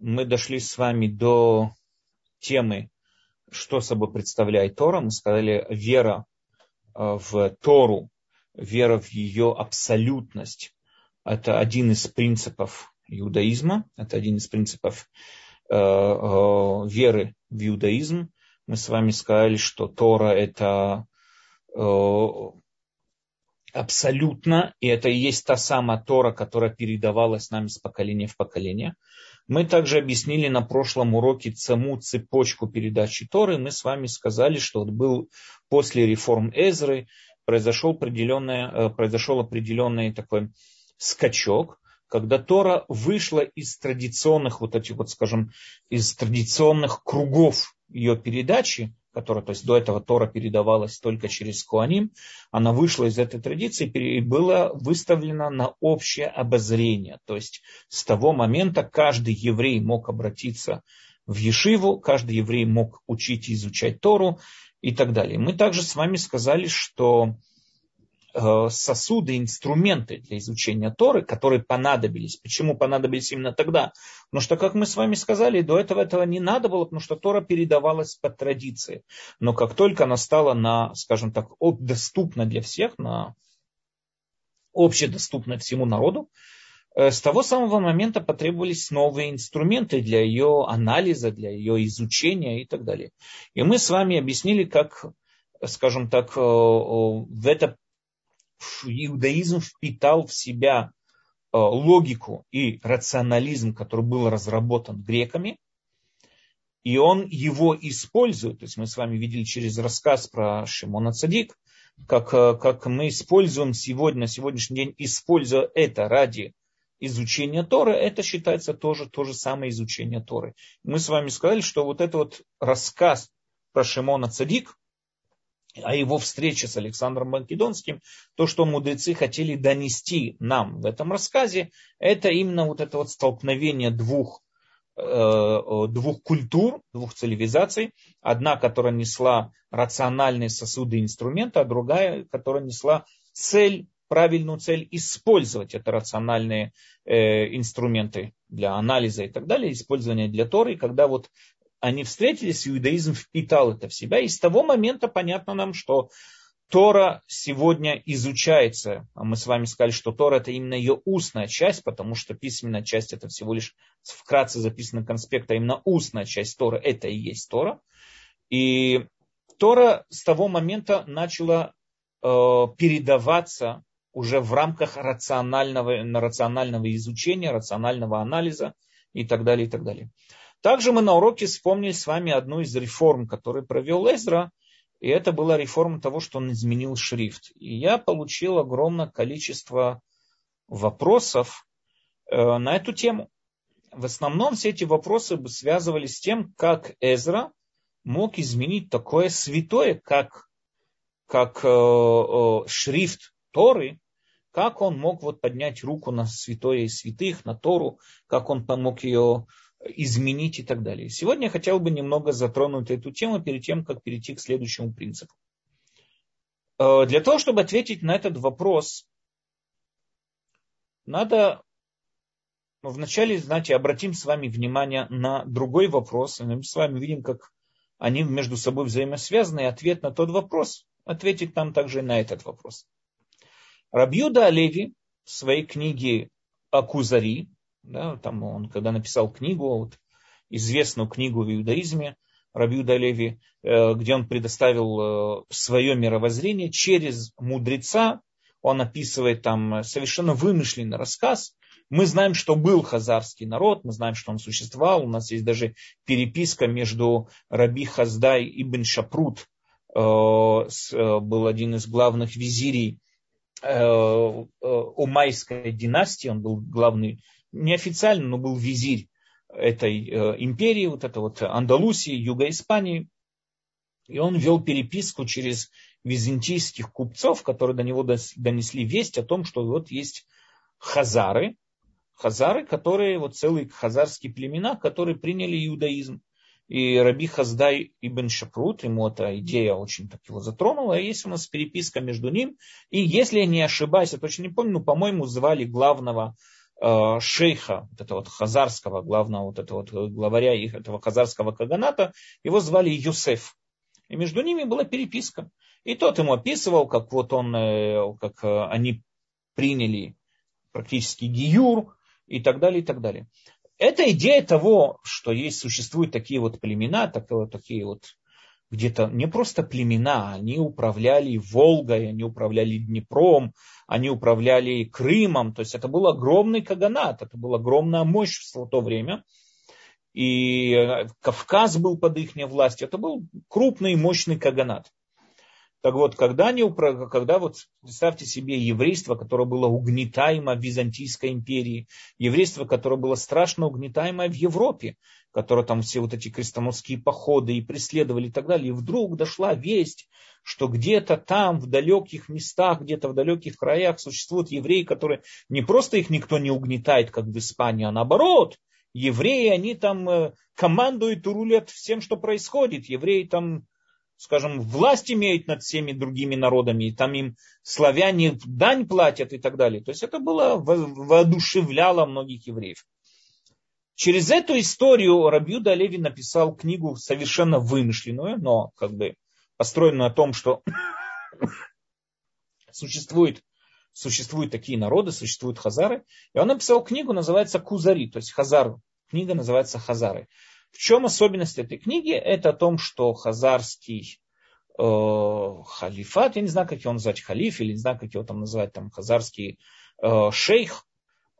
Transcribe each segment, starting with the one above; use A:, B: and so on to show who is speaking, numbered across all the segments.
A: мы дошли с вами до темы, что собой представляет Тора. Мы сказали, вера э, в Тору, вера в ее абсолютность. Это один из принципов иудаизма, это один из принципов э, э, веры в иудаизм. Мы с вами сказали, что Тора это абсолютно, и это и есть та самая Тора, которая передавалась нами с поколения в поколение. Мы также объяснили на прошлом уроке саму цепочку передачи Торы. Мы с вами сказали, что был после реформ Эзры произошел определенный, э, произошел определенный такой скачок, когда Тора вышла из традиционных, вот этих вот, скажем, из традиционных кругов ее передачи, которая, то есть до этого Тора передавалась только через Куаним, она вышла из этой традиции и была выставлена на общее обозрение. То есть с того момента каждый еврей мог обратиться в Ешиву, каждый еврей мог учить и изучать Тору и так далее. Мы также с вами сказали, что сосуды, инструменты для изучения Торы, которые понадобились. Почему понадобились именно тогда? Потому что, как мы с вами сказали, до этого этого не надо было, потому что Тора передавалась по традиции. Но как только она стала, на, скажем так, доступна для всех, на общедоступна всему народу, э, с того самого момента потребовались новые инструменты для ее анализа, для ее изучения и так далее. И мы с вами объяснили, как скажем так, э, в это иудаизм впитал в себя э, логику и рационализм, который был разработан греками, и он его использует. То есть мы с вами видели через рассказ про Шимона Цадик, как, э, как мы используем сегодня, на сегодняшний день, используя это ради изучения Торы, это считается тоже то же самое изучение Торы. Мы с вами сказали, что вот этот вот рассказ про Шимона Цадик, о его встрече с Александром Македонским, то, что мудрецы хотели донести нам в этом рассказе, это именно вот это вот столкновение двух, э, двух культур, двух цивилизаций. Одна, которая несла рациональные сосуды и инструменты, а другая, которая несла цель, правильную цель использовать это рациональные э, инструменты для анализа и так далее, использование для Торы, когда вот они встретились, иудаизм впитал это в себя. И с того момента понятно нам, что Тора сегодня изучается. А мы с вами сказали, что Тора это именно ее устная часть, потому что письменная часть это всего лишь вкратце записанный конспект, а именно устная часть Тора это и есть Тора. И Тора с того момента начала э, передаваться уже в рамках рационального, рационального изучения, рационального анализа и так далее, и так далее. Также мы на уроке вспомнили с вами одну из реформ, которую провел Эзра, и это была реформа того, что он изменил шрифт. И я получил огромное количество вопросов э, на эту тему. В основном все эти вопросы связывались с тем, как Эзра мог изменить такое святое, как, как э, э, шрифт Торы, как он мог вот поднять руку на святое из святых, на Тору, как он помог ее изменить и так далее. Сегодня я хотел бы немного затронуть эту тему перед тем, как перейти к следующему принципу. Э, для того, чтобы ответить на этот вопрос, надо вначале, знаете, обратим с вами внимание на другой вопрос. И мы с вами видим, как они между собой взаимосвязаны. И ответ на тот вопрос ответить нам также на этот вопрос. Рабьюда Олеви в своей книге Акузари, да, там он, когда написал книгу, вот, известную книгу в иудаизме, Рабиуда Леви, э, где он предоставил э, свое мировоззрение через мудреца, он описывает там совершенно вымышленный рассказ. Мы знаем, что был хазарский народ, мы знаем, что он существовал. У нас есть даже переписка между Раби Хаздай и Бен Шапрут, э, был один из главных визирей Умайской династии, он был главный неофициально, но был визирь этой э, империи, вот это вот Андалусии, Юга Испании. И он вел переписку через византийских купцов, которые до него донесли весть о том, что вот есть хазары, хазары, которые, вот целые хазарские племена, которые приняли иудаизм. И Раби Хаздай Ибн Шапрут, ему эта идея очень так его затронула. И есть у нас переписка между ним. И если я не ошибаюсь, я точно не помню, но, по-моему, звали главного шейха, вот этого вот хазарского, главного вот этого вот главаря их, этого хазарского каганата, его звали Юсеф. И между ними была переписка. И тот ему описывал, как вот он, э, как э, они приняли практически гиюр и так далее, и так далее. Это идея того, что есть, существуют такие вот племена, такие вот где-то не просто племена, они управляли Волгой, они управляли Днепром, они управляли Крымом. То есть это был огромный каганат, это была огромная мощь в то время. И Кавказ был под их властью. Это был крупный мощный каганат. Так вот, когда, они, когда вот, представьте себе еврейство, которое было угнетаемо в Византийской империи, еврейство, которое было страшно угнетаемо в Европе, которое там все вот эти крестоносские походы и преследовали и так далее, и вдруг дошла весть, что где-то там, в далеких местах, где-то в далеких краях существуют евреи, которые не просто их никто не угнетает, как в Испании, а наоборот, евреи, они там э, командуют и рулят всем, что происходит. Евреи там скажем, власть имеют над всеми другими народами, и там им славяне дань платят и так далее. То есть это было, воодушевляло многих евреев. Через эту историю Рабьюда Леви написал книгу совершенно вымышленную, но как бы построенную на том, что существует, существуют такие народы, существуют хазары. И он написал книгу, называется Кузари, то есть Хазар. Книга называется Хазары. В чем особенность этой книги? Это о том, что хазарский э, халифат, я не знаю, как его назвать, халиф, или не знаю, как его там называть, там хазарский э, шейх,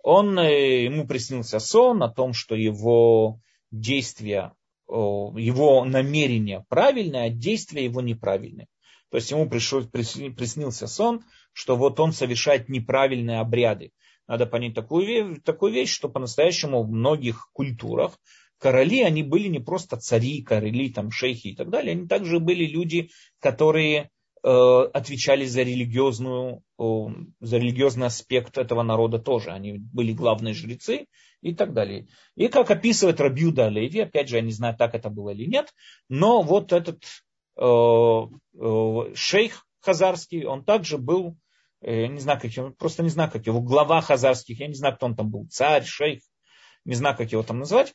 A: он, э, ему приснился сон о том, что его действия, э, его намерения правильные, а действия его неправильные. То есть ему пришел, приснился сон, что вот он совершает неправильные обряды. Надо понять такую, такую вещь, что по-настоящему в многих культурах короли, они были не просто цари, короли, там, шейхи и так далее, они также были люди, которые э, отвечали за религиозную, э, за религиозный аспект этого народа тоже. Они были главные жрецы и так далее. И как описывает Рабиуда Леви, опять же, я не знаю, так это было или нет, но вот этот э, шейх хазарский, он также был, не знаю, как его, просто не знаю, как его, глава хазарских, я не знаю, кто он там был, царь, шейх, не знаю, как его там назвать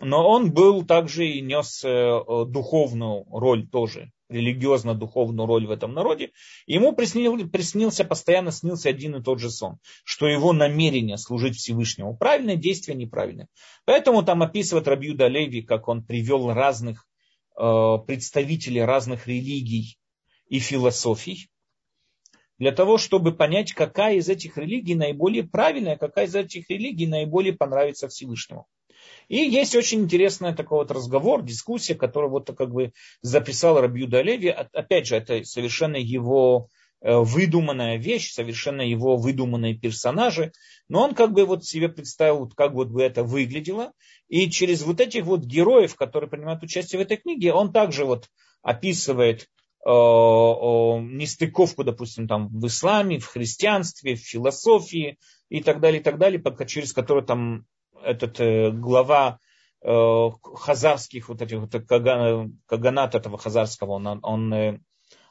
A: но он был также и нес э, духовную роль тоже, религиозно-духовную роль в этом народе. Ему приснил, приснился, постоянно снился один и тот же сон, что его намерение служить Всевышнему правильное, действие неправильное. Поэтому там описывает Рабиуда Леви, как он привел разных э, представителей разных религий и философий, для того, чтобы понять, какая из этих религий наиболее правильная, какая из этих религий наиболее понравится Всевышнему. И есть очень интересный такой вот разговор, дискуссия, которую вот как бы записал Рабьюда Леви. Опять же, это совершенно его э, выдуманная вещь, совершенно его выдуманные персонажи, но он как бы вот себе представил, как вот бы это выглядело, и через вот этих вот героев, которые принимают участие в этой книге, он также вот описывает э, нестыковку, допустим, там в исламе, в христианстве, в философии и так далее, и так далее, через которую там этот э, глава э, хазарских, вот этих вот каганат этого хазарского, он, он э,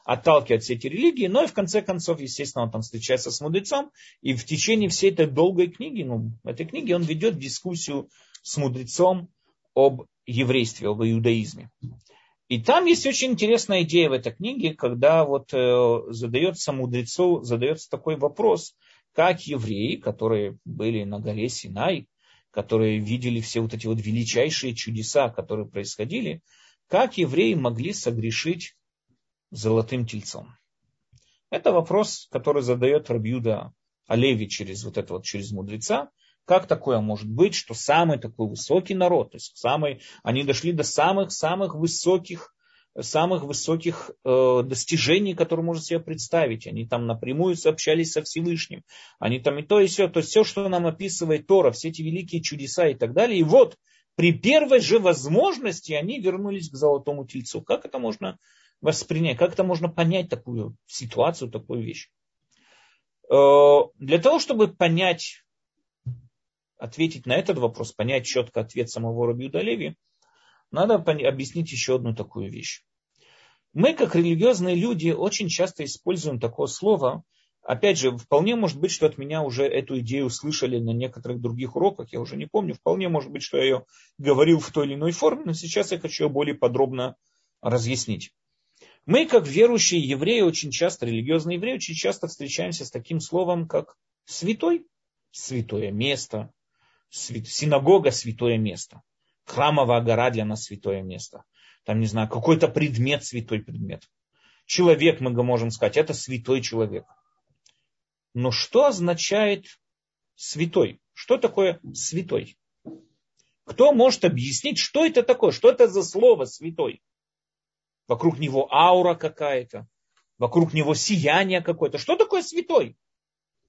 A: отталкивает все эти религии, но и в конце концов, естественно, он там встречается с мудрецом, и в течение всей этой долгой книги, ну, этой книги он ведет дискуссию с мудрецом об еврействе, об иудаизме. И там есть очень интересная идея в этой книге, когда вот э, задается мудрецу, задается такой вопрос, как евреи, которые были на горе Синай, которые видели все вот эти вот величайшие чудеса, которые происходили, как евреи могли согрешить золотым тельцом? Это вопрос, который задает Рабьюда Олеви через вот это вот, через мудреца. Как такое может быть, что самый такой высокий народ, то есть самый, они дошли до самых-самых высоких самых высоких э, достижений, которые можно себе представить. Они там напрямую сообщались со Всевышним. Они там и то, и все. То есть все, что нам описывает Тора, все эти великие чудеса и так далее. И вот при первой же возможности они вернулись к золотому тельцу. Как это можно воспринять? Как это можно понять такую ситуацию, такую вещь? Э, для того, чтобы понять, ответить на этот вопрос, понять четко ответ самого Рабиуда Леви, надо объяснить еще одну такую вещь. Мы, как религиозные люди, очень часто используем такое слово Опять же, вполне может быть, что от меня уже эту идею слышали на некоторых других уроках, я уже не помню. Вполне может быть, что я ее говорил в той или иной форме, но сейчас я хочу ее более подробно разъяснить. Мы, как верующие евреи, очень часто, религиозные евреи, очень часто встречаемся с таким словом, как святой, святое место, синагога святое место, храмовая гора для нас святое место, там, не знаю, какой-то предмет святой предмет. Человек, мы можем сказать, это святой человек. Но что означает святой? Что такое святой? Кто может объяснить, что это такое? Что это за слово святой? Вокруг него аура какая-то, вокруг него сияние какое-то. Что такое святой?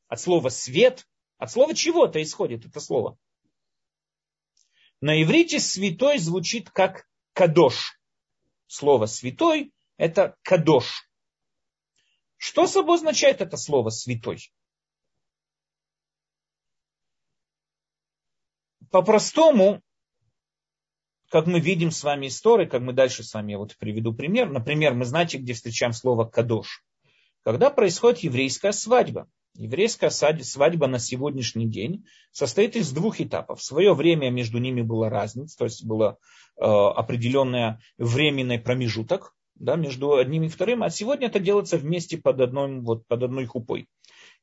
A: От слова свет, от слова чего-то исходит это слово. На иврите святой звучит как кадош. Слово святой это кадош. Что собой означает это слово святой? По-простому, как мы видим с вами истории, как мы дальше с вами, я вот приведу пример. Например, мы знаете, где встречаем слово кадош. Когда происходит еврейская свадьба. Еврейская свадьба на сегодняшний день состоит из двух этапов. В свое время между ними была разница, то есть был э, определенный временный промежуток да, между одним и вторым, а сегодня это делается вместе под, одной, вот, под одной хупой.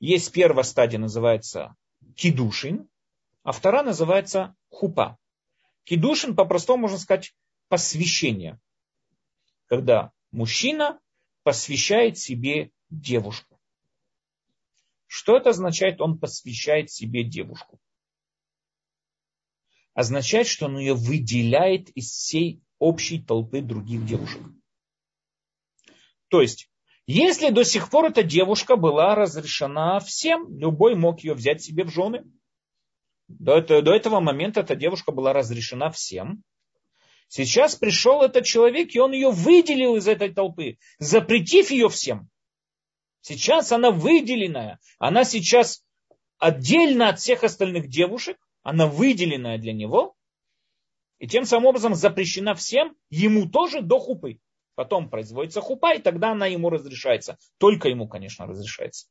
A: Есть первая стадия, называется кидушин, а вторая называется хупа. Кидушин, по-простому можно сказать, посвящение. Когда мужчина посвящает себе девушку. Что это означает? Он посвящает себе девушку. Означает, что он ее выделяет из всей общей толпы других девушек. То есть, если до сих пор эта девушка была разрешена всем, любой мог ее взять себе в жены. До этого, до этого момента эта девушка была разрешена всем. Сейчас пришел этот человек, и он ее выделил из этой толпы, запретив ее всем. Сейчас она выделенная, она сейчас отдельно от всех остальных девушек, она выделенная для него, и тем самым образом запрещена всем, ему тоже до хупы. Потом производится хупа, и тогда она ему разрешается. Только ему, конечно, разрешается.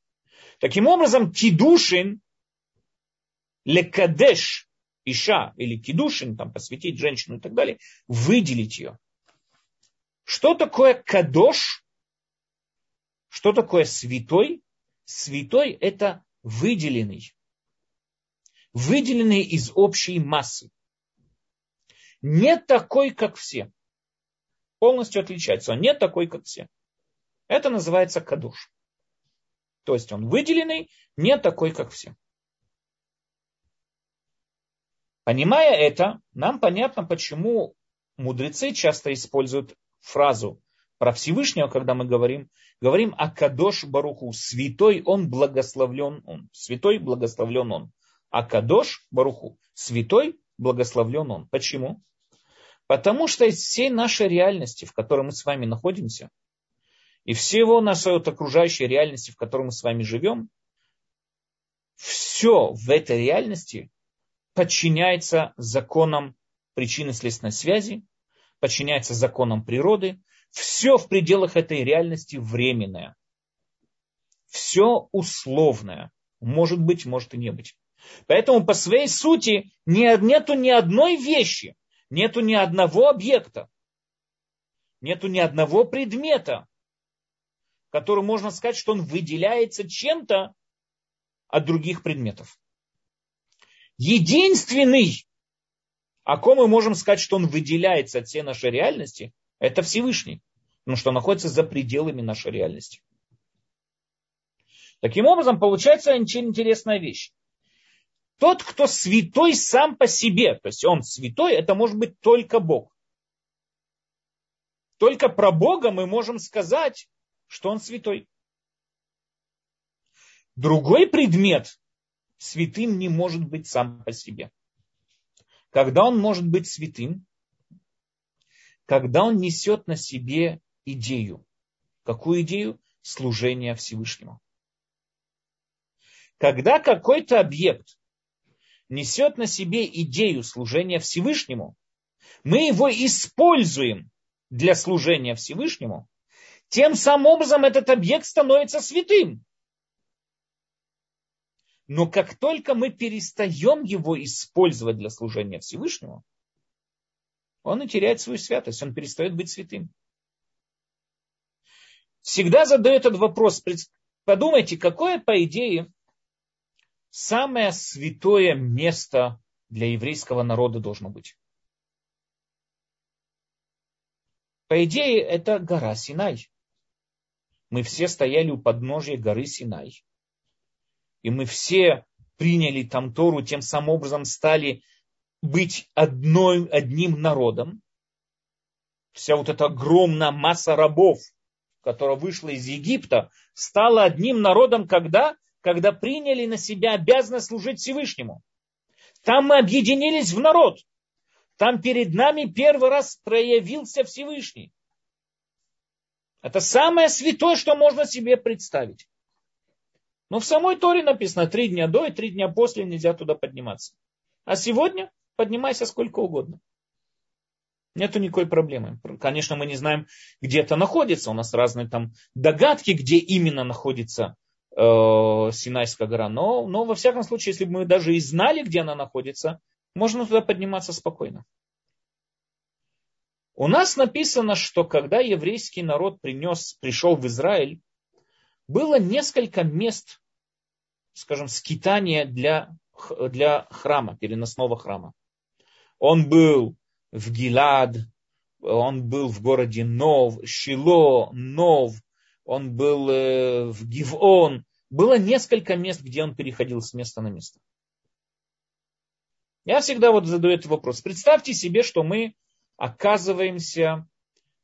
A: Таким образом, кидушин, лекадеш, иша или кидушин, там посвятить женщину и так далее, выделить ее. Что такое кадош? Что такое святой? Святой это выделенный. Выделенный из общей массы. Не такой, как все полностью отличается. Он не такой, как все. Это называется кадуш. То есть он выделенный, не такой, как все. Понимая это, нам понятно, почему мудрецы часто используют фразу про Всевышнего, когда мы говорим, говорим о Кадош Баруху, святой он, благословлен он, святой благословлен он. А Кадош Баруху, святой благословлен он. Почему? Потому что из всей нашей реальности, в которой мы с вами находимся, и всего нашей вот окружающей реальности, в которой мы с вами живем, все в этой реальности подчиняется законам причинно-следственной связи, подчиняется законам природы. Все в пределах этой реальности временное. Все условное. Может быть, может и не быть. Поэтому по своей сути нету ни одной вещи, Нету ни одного объекта, нету ни одного предмета, который можно сказать, что он выделяется чем-то от других предметов. Единственный, о ком мы можем сказать, что он выделяется от всей нашей реальности, это Всевышний, потому что он находится за пределами нашей реальности. Таким образом, получается очень интересная вещь тот, кто святой сам по себе, то есть он святой, это может быть только Бог. Только про Бога мы можем сказать, что он святой. Другой предмет святым не может быть сам по себе. Когда он может быть святым? Когда он несет на себе идею. Какую идею? Служение Всевышнему. Когда какой-то объект несет на себе идею служения Всевышнему, мы его используем для служения Всевышнему, тем самым образом этот объект становится святым. Но как только мы перестаем его использовать для служения Всевышнему, он и теряет свою святость, он перестает быть святым. Всегда задаю этот вопрос. Подумайте, какое, по идее, самое святое место для еврейского народа должно быть? По идее, это гора Синай. Мы все стояли у подножия горы Синай и мы все приняли там Тору, тем самым образом стали быть одной, одним народом. Вся вот эта огромная масса рабов, которая вышла из Египта, стала одним народом, когда? Когда приняли на себя обязанность служить Всевышнему. Там мы объединились в народ. Там перед нами первый раз проявился Всевышний. Это самое святое, что можно себе представить. Но в самой Торе написано, три дня до и три дня после нельзя туда подниматься. А сегодня поднимайся сколько угодно. Нету никакой проблемы. Конечно, мы не знаем, где это находится. У нас разные там догадки, где именно находится э, Синайская гора. Но, но во всяком случае, если бы мы даже и знали, где она находится, можно туда подниматься спокойно. У нас написано, что когда еврейский народ принес, пришел в Израиль, было несколько мест, скажем, скитания для, для храма, переносного храма. Он был в Гилад, он был в городе Нов, Шило, Нов, он был э, в Гивон. Было несколько мест, где он переходил с места на место. Я всегда вот задаю этот вопрос. Представьте себе, что мы оказываемся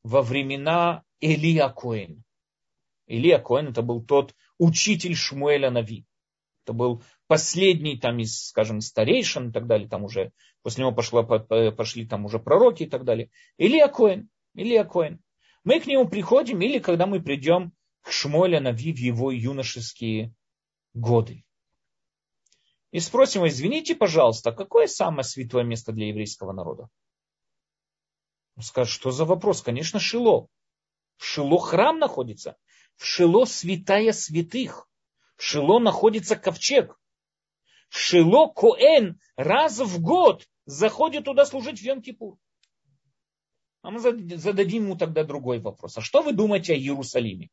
A: во времена Илия Коэн. Илия Коэн это был тот учитель Шмуэля Нави. Это был последний там из, скажем, старейшин и так далее, там уже, после него пошло, пошли там уже пророки и так далее. Илья Коэн, Илья Коэн. Мы к нему приходим, или когда мы придем к Шмуэля Нави в его юношеские годы. И спросим, извините, пожалуйста, какое самое святое место для еврейского народа? Он скажет, что за вопрос? Конечно, Шило. В Шило храм находится. В Шило святая святых. В Шило находится ковчег. В Шило Коэн раз в год заходит туда служить в Йом-Кипур. А мы зададим ему тогда другой вопрос. А что вы думаете о Иерусалиме?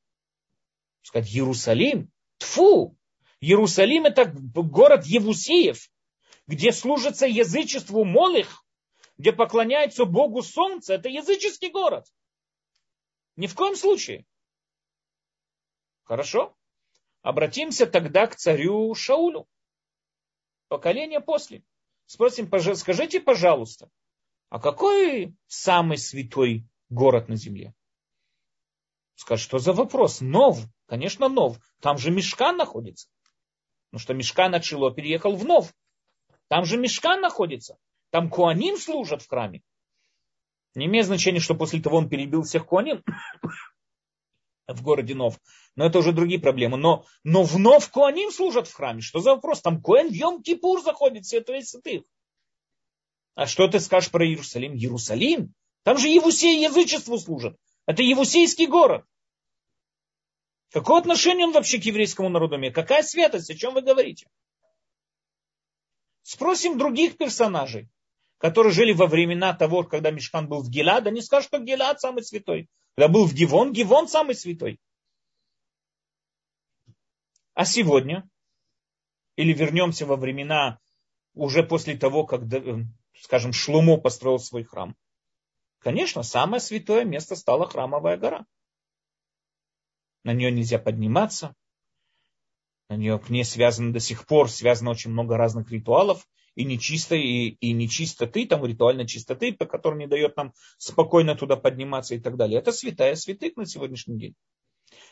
A: Сказать, Иерусалим? Тфу! Иерусалим это город Евусеев, где служится язычеству Молых, где поклоняются Богу Солнца. Это языческий город. Ни в коем случае. Хорошо? Обратимся тогда к царю Шаулю. Поколение после. Спросим, скажите, пожалуйста, а какой самый святой город на земле? Скажет, что за вопрос? Нов. Конечно, Нов. Там же Мешкан находится. Потому что Мешкан от Шило переехал в Нов. Там же Мешкан находится. Там Куаним служат в храме. Не имеет значения, что после того он перебил всех Куаним в городе Нов. Но это уже другие проблемы. Но, но вновь Коаним служат в храме. Что за вопрос? Там Коэн в Йом-Кипур заходит, святой святых. А что ты скажешь про Иерусалим? Иерусалим? Там же Евусей язычеству служат. Это Евусейский город. Какое отношение он вообще к еврейскому народу имеет? Какая святость? О чем вы говорите? Спросим других персонажей, которые жили во времена того, когда Мешкан был в Гелад. Они скажут, что Гелад самый святой. Когда был в Гивон, Гивон самый святой. А сегодня, или вернемся во времена уже после того, как, э, скажем, Шлумо построил свой храм. Конечно, самое святое место стала храмовая гора. На нее нельзя подниматься. На нее к ней связано до сих пор, связано очень много разных ритуалов и нечистой, и, и нечистоты, там ритуальной чистоты, по которой не дает нам спокойно туда подниматься и так далее. Это святая святых на сегодняшний день.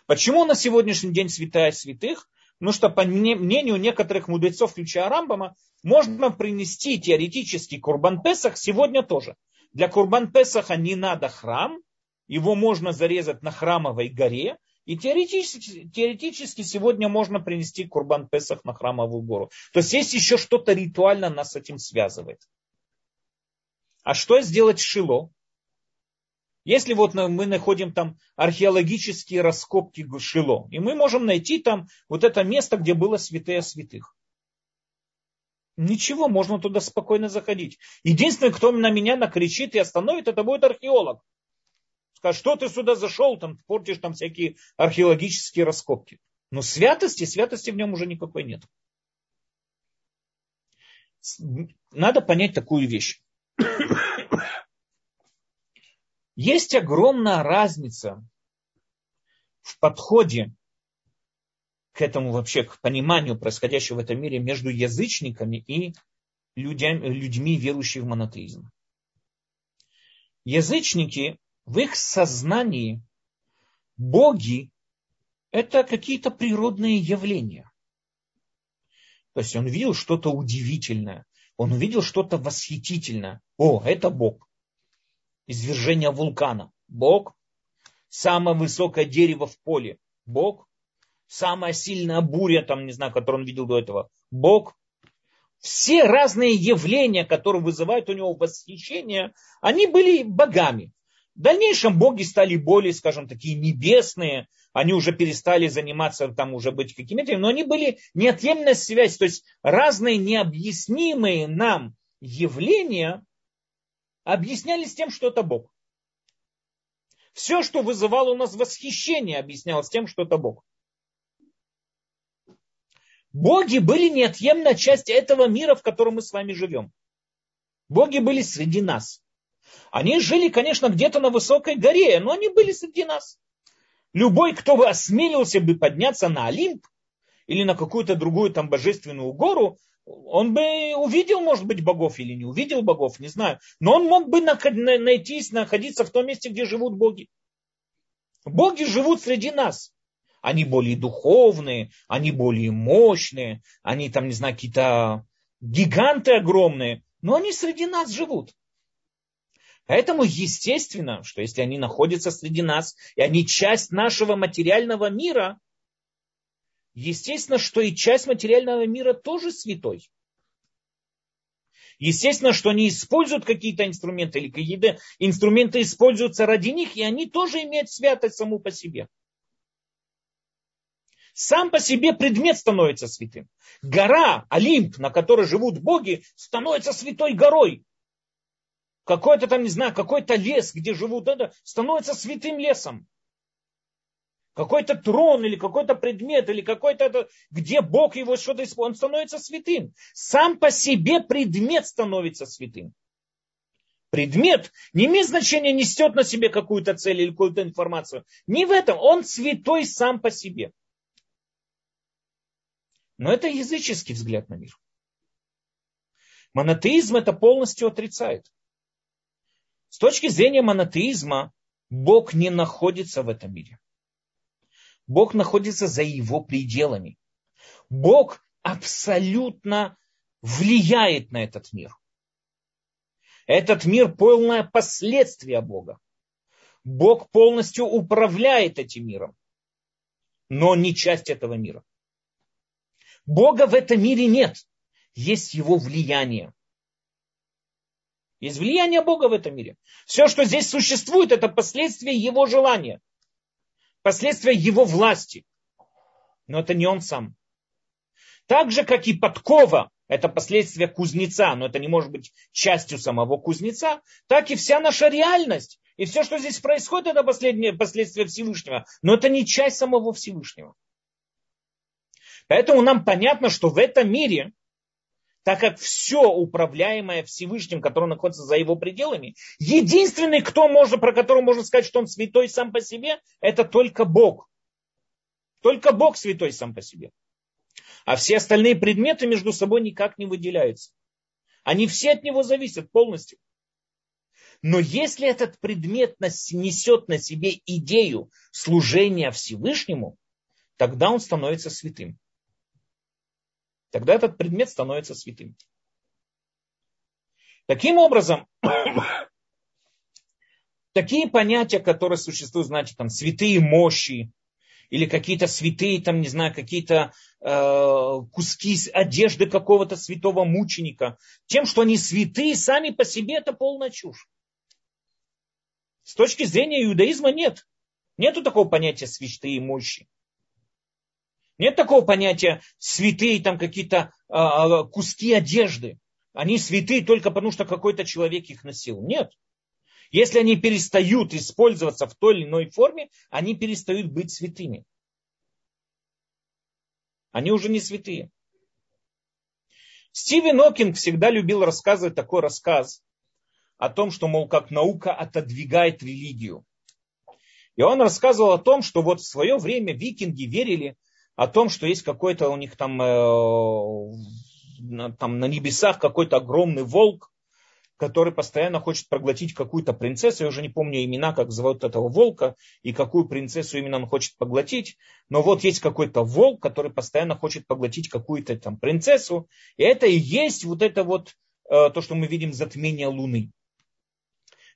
A: Почему на сегодняшний день святая святых? Ну что, по мнению некоторых мудрецов, включая Рамбама, можно принести теоретически Курбан Песах сегодня тоже. Для Курбан Песаха не надо храм, его можно зарезать на храмовой горе, и теоретически, теоретически сегодня можно принести Курбан Песах на храмовую гору. То есть есть еще что-то ритуально нас с этим связывает. А что сделать Шило? Если вот мы находим там археологические раскопки Шило, и мы можем найти там вот это место, где было святые святых. Ничего, можно туда спокойно заходить. Единственный, кто на меня накричит и остановит, это будет археолог. Скажет, что ты сюда зашел, там портишь там всякие археологические раскопки. Но святости, святости в нем уже никакой нет. Надо понять такую вещь. Есть огромная разница в подходе к этому вообще, к пониманию происходящего в этом мире между язычниками и людьми, людьми верующими в монотеизм. Язычники, в их сознании боги – это какие-то природные явления. То есть он видел что-то удивительное, он увидел что-то восхитительное. О, это Бог. Извержение вулкана. Бог. Самое высокое дерево в поле. Бог самая сильная буря, там, не знаю, которую он видел до этого, Бог. Все разные явления, которые вызывают у него восхищение, они были богами. В дальнейшем боги стали более, скажем, такие небесные, они уже перестали заниматься, там уже быть какими-то, но они были неотъемлемая связь, то есть разные необъяснимые нам явления объяснялись тем, что это Бог. Все, что вызывало у нас восхищение, объяснялось тем, что это Бог. Боги были неотъемлемая часть этого мира, в котором мы с вами живем. Боги были среди нас. Они жили, конечно, где-то на высокой горе, но они были среди нас. Любой, кто бы осмелился бы подняться на Олимп или на какую-то другую там божественную гору, он бы увидел, может быть, богов или не увидел богов, не знаю. Но он мог бы найтись, находиться в том месте, где живут боги. Боги живут среди нас они более духовные, они более мощные, они там, не знаю, какие-то гиганты огромные, но они среди нас живут. Поэтому естественно, что если они находятся среди нас, и они часть нашего материального мира, естественно, что и часть материального мира тоже святой. Естественно, что они используют какие-то инструменты, или какие-то инструменты используются ради них, и они тоже имеют святость саму по себе. Сам по себе предмет становится святым. Гора, Олимп, на которой живут боги, становится святой горой. Какой-то там, не знаю, какой-то лес, где живут это, становится святым лесом. Какой-то трон или какой-то предмет, или какой-то, где Бог его что-то исполнил, он становится святым. Сам по себе предмет становится святым. Предмет не имеет значения, несет на себе какую-то цель или какую-то информацию. Не в этом. Он святой сам по себе. Но это языческий взгляд на мир. Монотеизм это полностью отрицает. С точки зрения монотеизма Бог не находится в этом мире. Бог находится за его пределами. Бог абсолютно влияет на этот мир. Этот мир полное последствие Бога. Бог полностью управляет этим миром, но не часть этого мира. Бога в этом мире нет. Есть его влияние. Есть влияние Бога в этом мире. Все, что здесь существует, это последствия его желания. Последствия его власти. Но это не он сам. Так же, как и подкова, это последствия кузнеца, но это не может быть частью самого кузнеца, так и вся наша реальность. И все, что здесь происходит, это последние последствия Всевышнего. Но это не часть самого Всевышнего. Поэтому нам понятно, что в этом мире, так как все управляемое Всевышним, которое находится за его пределами, единственный, кто может, про которого можно сказать, что он святой сам по себе, это только Бог. Только Бог святой сам по себе. А все остальные предметы между собой никак не выделяются. Они все от него зависят полностью. Но если этот предмет несет на себе идею служения Всевышнему, тогда он становится святым тогда этот предмет становится святым. Таким образом, такие понятия, которые существуют, знаете, там святые мощи, или какие-то святые, там, не знаю, какие-то э, куски одежды какого-то святого мученика, тем, что они святые сами по себе, это полная чушь. С точки зрения иудаизма нет. Нету такого понятия святые мощи. Нет такого понятия святые, там какие-то а, куски одежды. Они святые только потому, что какой-то человек их носил. Нет. Если они перестают использоваться в той или иной форме, они перестают быть святыми. Они уже не святые. Стивен Окинг всегда любил рассказывать такой рассказ о том, что, мол, как наука отодвигает религию. И он рассказывал о том, что вот в свое время викинги верили о том, что есть какой-то у них там, э, там на небесах какой-то огромный волк, который постоянно хочет проглотить какую-то принцессу. Я уже не помню имена, как зовут этого волка и какую принцессу именно он хочет поглотить. Но вот есть какой-то волк, который постоянно хочет поглотить какую-то там принцессу. И это и есть вот это вот э, то, что мы видим затмение Луны.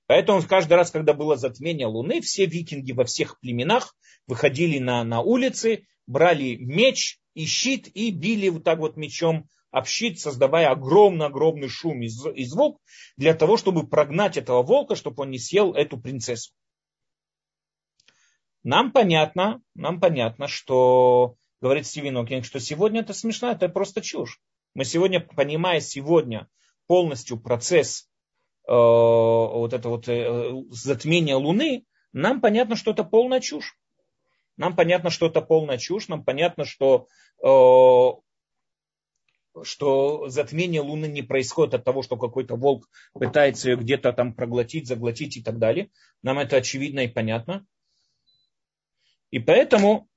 A: Поэтому каждый раз, когда было затмение Луны, все викинги во всех племенах выходили на, на улицы, брали меч и щит и били вот так вот мечом общит, создавая огромный-огромный шум и звук для того, чтобы прогнать этого волка, чтобы он не съел эту принцессу. Нам понятно, нам понятно, что, говорит Стивен Окинг, что сегодня это смешно, это просто чушь. Мы сегодня, понимая сегодня полностью процесс э, вот это вот э, затмения Луны, нам понятно, что это полная чушь. Нам понятно, что это полная чушь, нам понятно, что э, что затмение Луны не происходит от того, что какой-то волк пытается ее где-то там проглотить, заглотить и так далее. Нам это очевидно и понятно. И поэтому,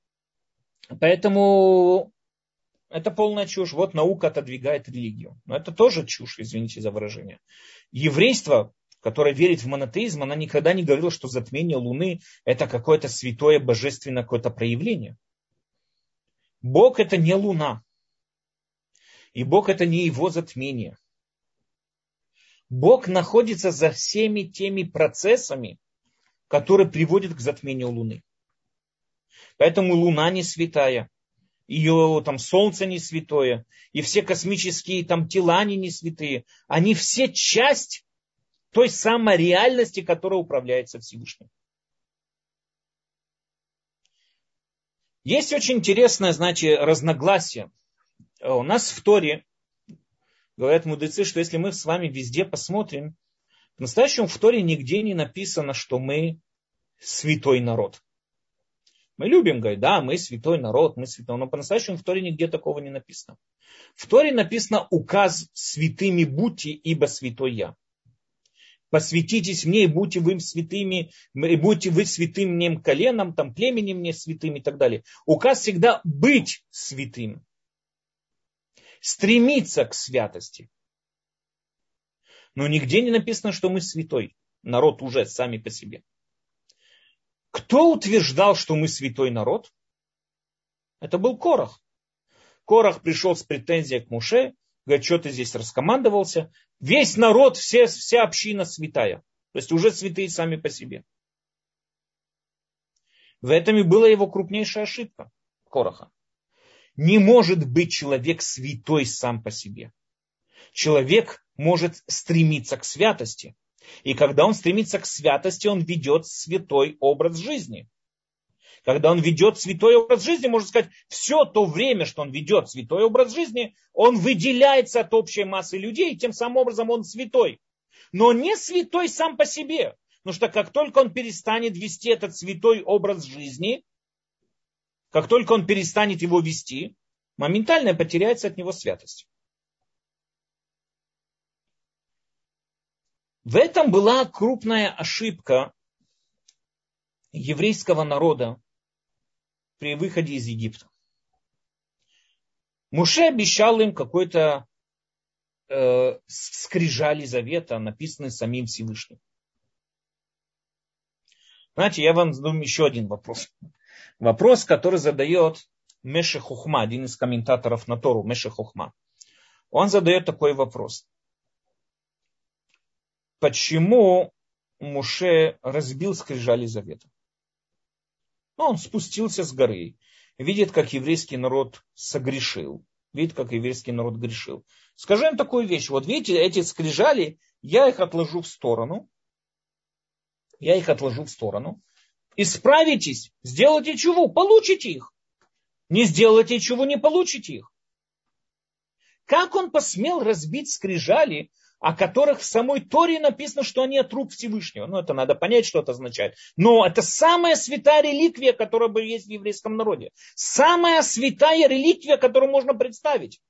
A: поэтому это полная чушь. Вот наука отодвигает религию. Но это тоже чушь, извините за выражение. Еврейство, которое верит в монотеизм, она никогда не говорила, что затмение Луны это какое-то святое божественное какое-то проявление. Бог это не Луна. И Бог это не его затмение. Бог находится за всеми теми процессами, которые приводят к затмению Луны. Поэтому Луна не святая, ее там солнце не святое, и все космические там тела они не святые. Они все часть той самой реальности, которая управляется Всевышним. Есть очень интересное, значит, разногласие Э, у нас в Торе говорят мудрецы, что если мы с вами везде посмотрим, в настоящем в Торе нигде не написано, что мы святой народ. Мы любим говорить, да, мы святой народ, мы святой, но по-настоящему в Торе нигде такого не написано. В Торе написано указ святыми будьте, ибо святой я. Посвятитесь мне и будьте вы святыми, и будьте вы святым мне коленом, там, племенем мне святым и так далее. Указ всегда быть святым стремиться к святости. Но нигде не написано, что мы святой. Народ уже сами по себе. Кто утверждал, что мы святой народ? Это был Корах. Корах пришел с претензией к Муше, говорит, что ты здесь раскомандовался. Весь народ, все, вся община святая. То есть уже святые сами по себе. В этом и была его крупнейшая ошибка Короха. Не может быть человек святой сам по себе. Человек может стремиться к святости. И когда он стремится к святости, он ведет святой образ жизни. Когда он ведет святой образ жизни, можно сказать, все то время, что он ведет святой образ жизни, он выделяется от общей массы людей, и тем самым образом он святой. Но не святой сам по себе. Потому что как только он перестанет вести этот святой образ жизни, как только он перестанет его вести, моментально потеряется от него святость. В этом была крупная ошибка еврейского народа при выходе из Египта. Муше обещал им какой-то э, скрижали завета, написанный самим Всевышним. Знаете, я вам задам еще один вопрос. Вопрос, который задает Меша Хухма, один из комментаторов на Тору, Меша Хухма. Он задает такой вопрос. Почему Муше разбил скрижали завета? Он спустился с горы, видит, как еврейский народ согрешил, видит, как еврейский народ грешил. Скажи им такую вещь. Вот видите, эти скрижали, я их отложу в сторону. Я их отложу в сторону исправитесь, сделайте чего, получите их. Не сделайте чего, не получите их. Как он посмел разбить скрижали, о которых в самой Торе написано, что они от рук Всевышнего. Ну, это надо понять, что это означает. Но это самая святая реликвия, которая бы есть в еврейском народе. Самая святая реликвия, которую можно представить.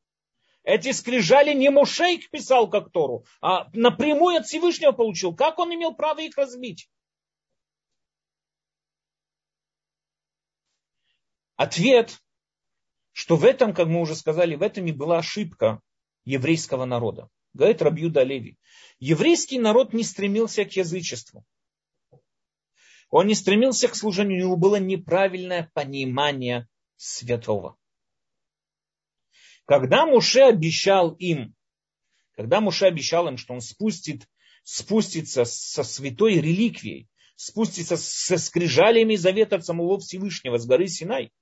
A: Эти скрижали не Мушейк писал как Тору, а напрямую от Всевышнего получил. Как он имел право их разбить? Ответ, что в этом, как мы уже сказали, в этом и была ошибка еврейского народа. Говорит Рабьюда Леви. Еврейский народ не стремился к язычеству. Он не стремился к служению, у него было неправильное понимание святого. Когда Муше обещал им, когда Муше обещал им, что он спустит, спустится со святой реликвией, спустится со скрижалями завета от самого Всевышнего с горы Синай,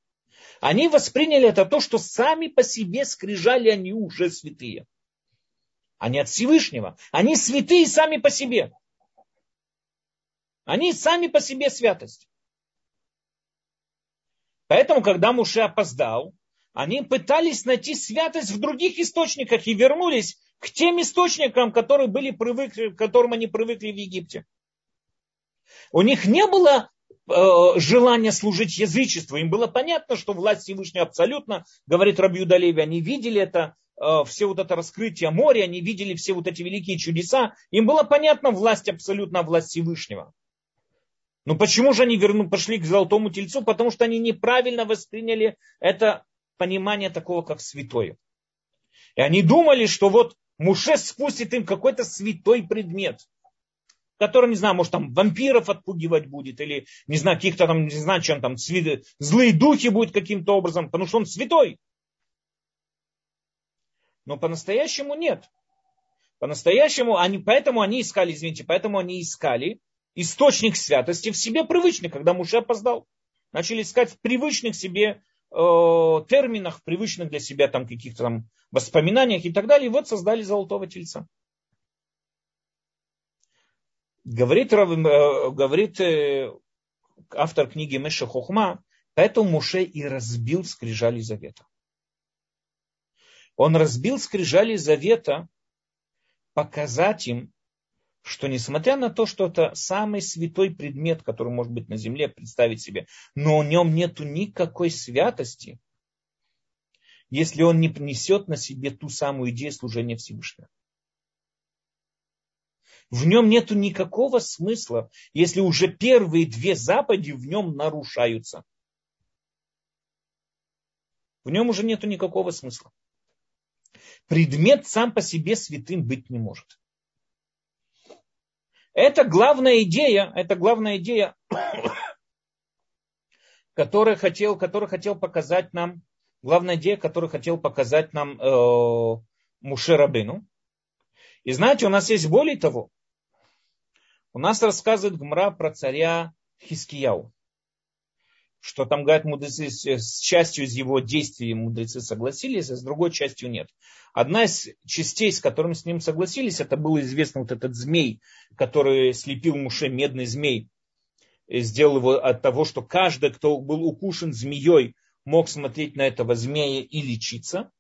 A: они восприняли это то, что сами по себе скрижали они уже святые. Они от Всевышнего. Они святые сами по себе. Они сами по себе святость. Поэтому, когда Муше опоздал, они пытались найти святость в других источниках и вернулись к тем источникам, которые были привыкли, к которым они привыкли в Египте. У них не было э, желания служить язычеству. Им было понятно, что власть Всевышнего абсолютно, говорит Рабью Далеви, они видели это, все вот это раскрытие моря, они видели все вот эти великие чудеса, им было понятно власть абсолютно власть Всевышнего. Но почему же они верну, пошли к золотому тельцу? Потому что они неправильно восприняли это понимание такого, как святое. И они думали, что вот Муше спустит им какой-то святой предмет, который, не знаю, может там вампиров отпугивать будет, или, не знаю, каких-то там, не знаю, чем там, злые духи будет каким-то образом, потому что он святой. Но по-настоящему нет. По-настоящему, они, поэтому они искали, извините, поэтому они искали источник святости в себе привычный, когда Муше опоздал. Начали искать в привычных себе э, терминах, привычных для себя там каких-то там воспоминаниях и так далее. И вот создали золотого тельца. Говорит, э, говорит э, автор книги Меша Хохма, поэтому Муше и разбил скрижали завета. Он разбил скрижали завета, показать им, что несмотря на то, что это самый святой предмет, который может быть на земле, представить себе, но в нем нету никакой святости, если он не принесет на себе ту самую идею служения Всевышнего. В нем нету никакого смысла, если уже первые две заповеди в нем нарушаются. В нем уже нету никакого смысла предмет сам по себе святым быть не может. Это главная идея, это главная идея, которую хотел, которую хотел показать нам, главная идея, которую хотел показать нам э, Муше. И знаете, у нас есть более того, у нас рассказывает Гмра про царя Хискияу что там, говорят, мудрецы с частью из его действий мудрецы согласились, а с другой частью нет. Одна из частей, с которыми с ним согласились, это был известный вот этот змей, который слепил Муше, медный змей, и сделал его от того, что каждый, кто был укушен змеей, мог смотреть на этого змея и лечиться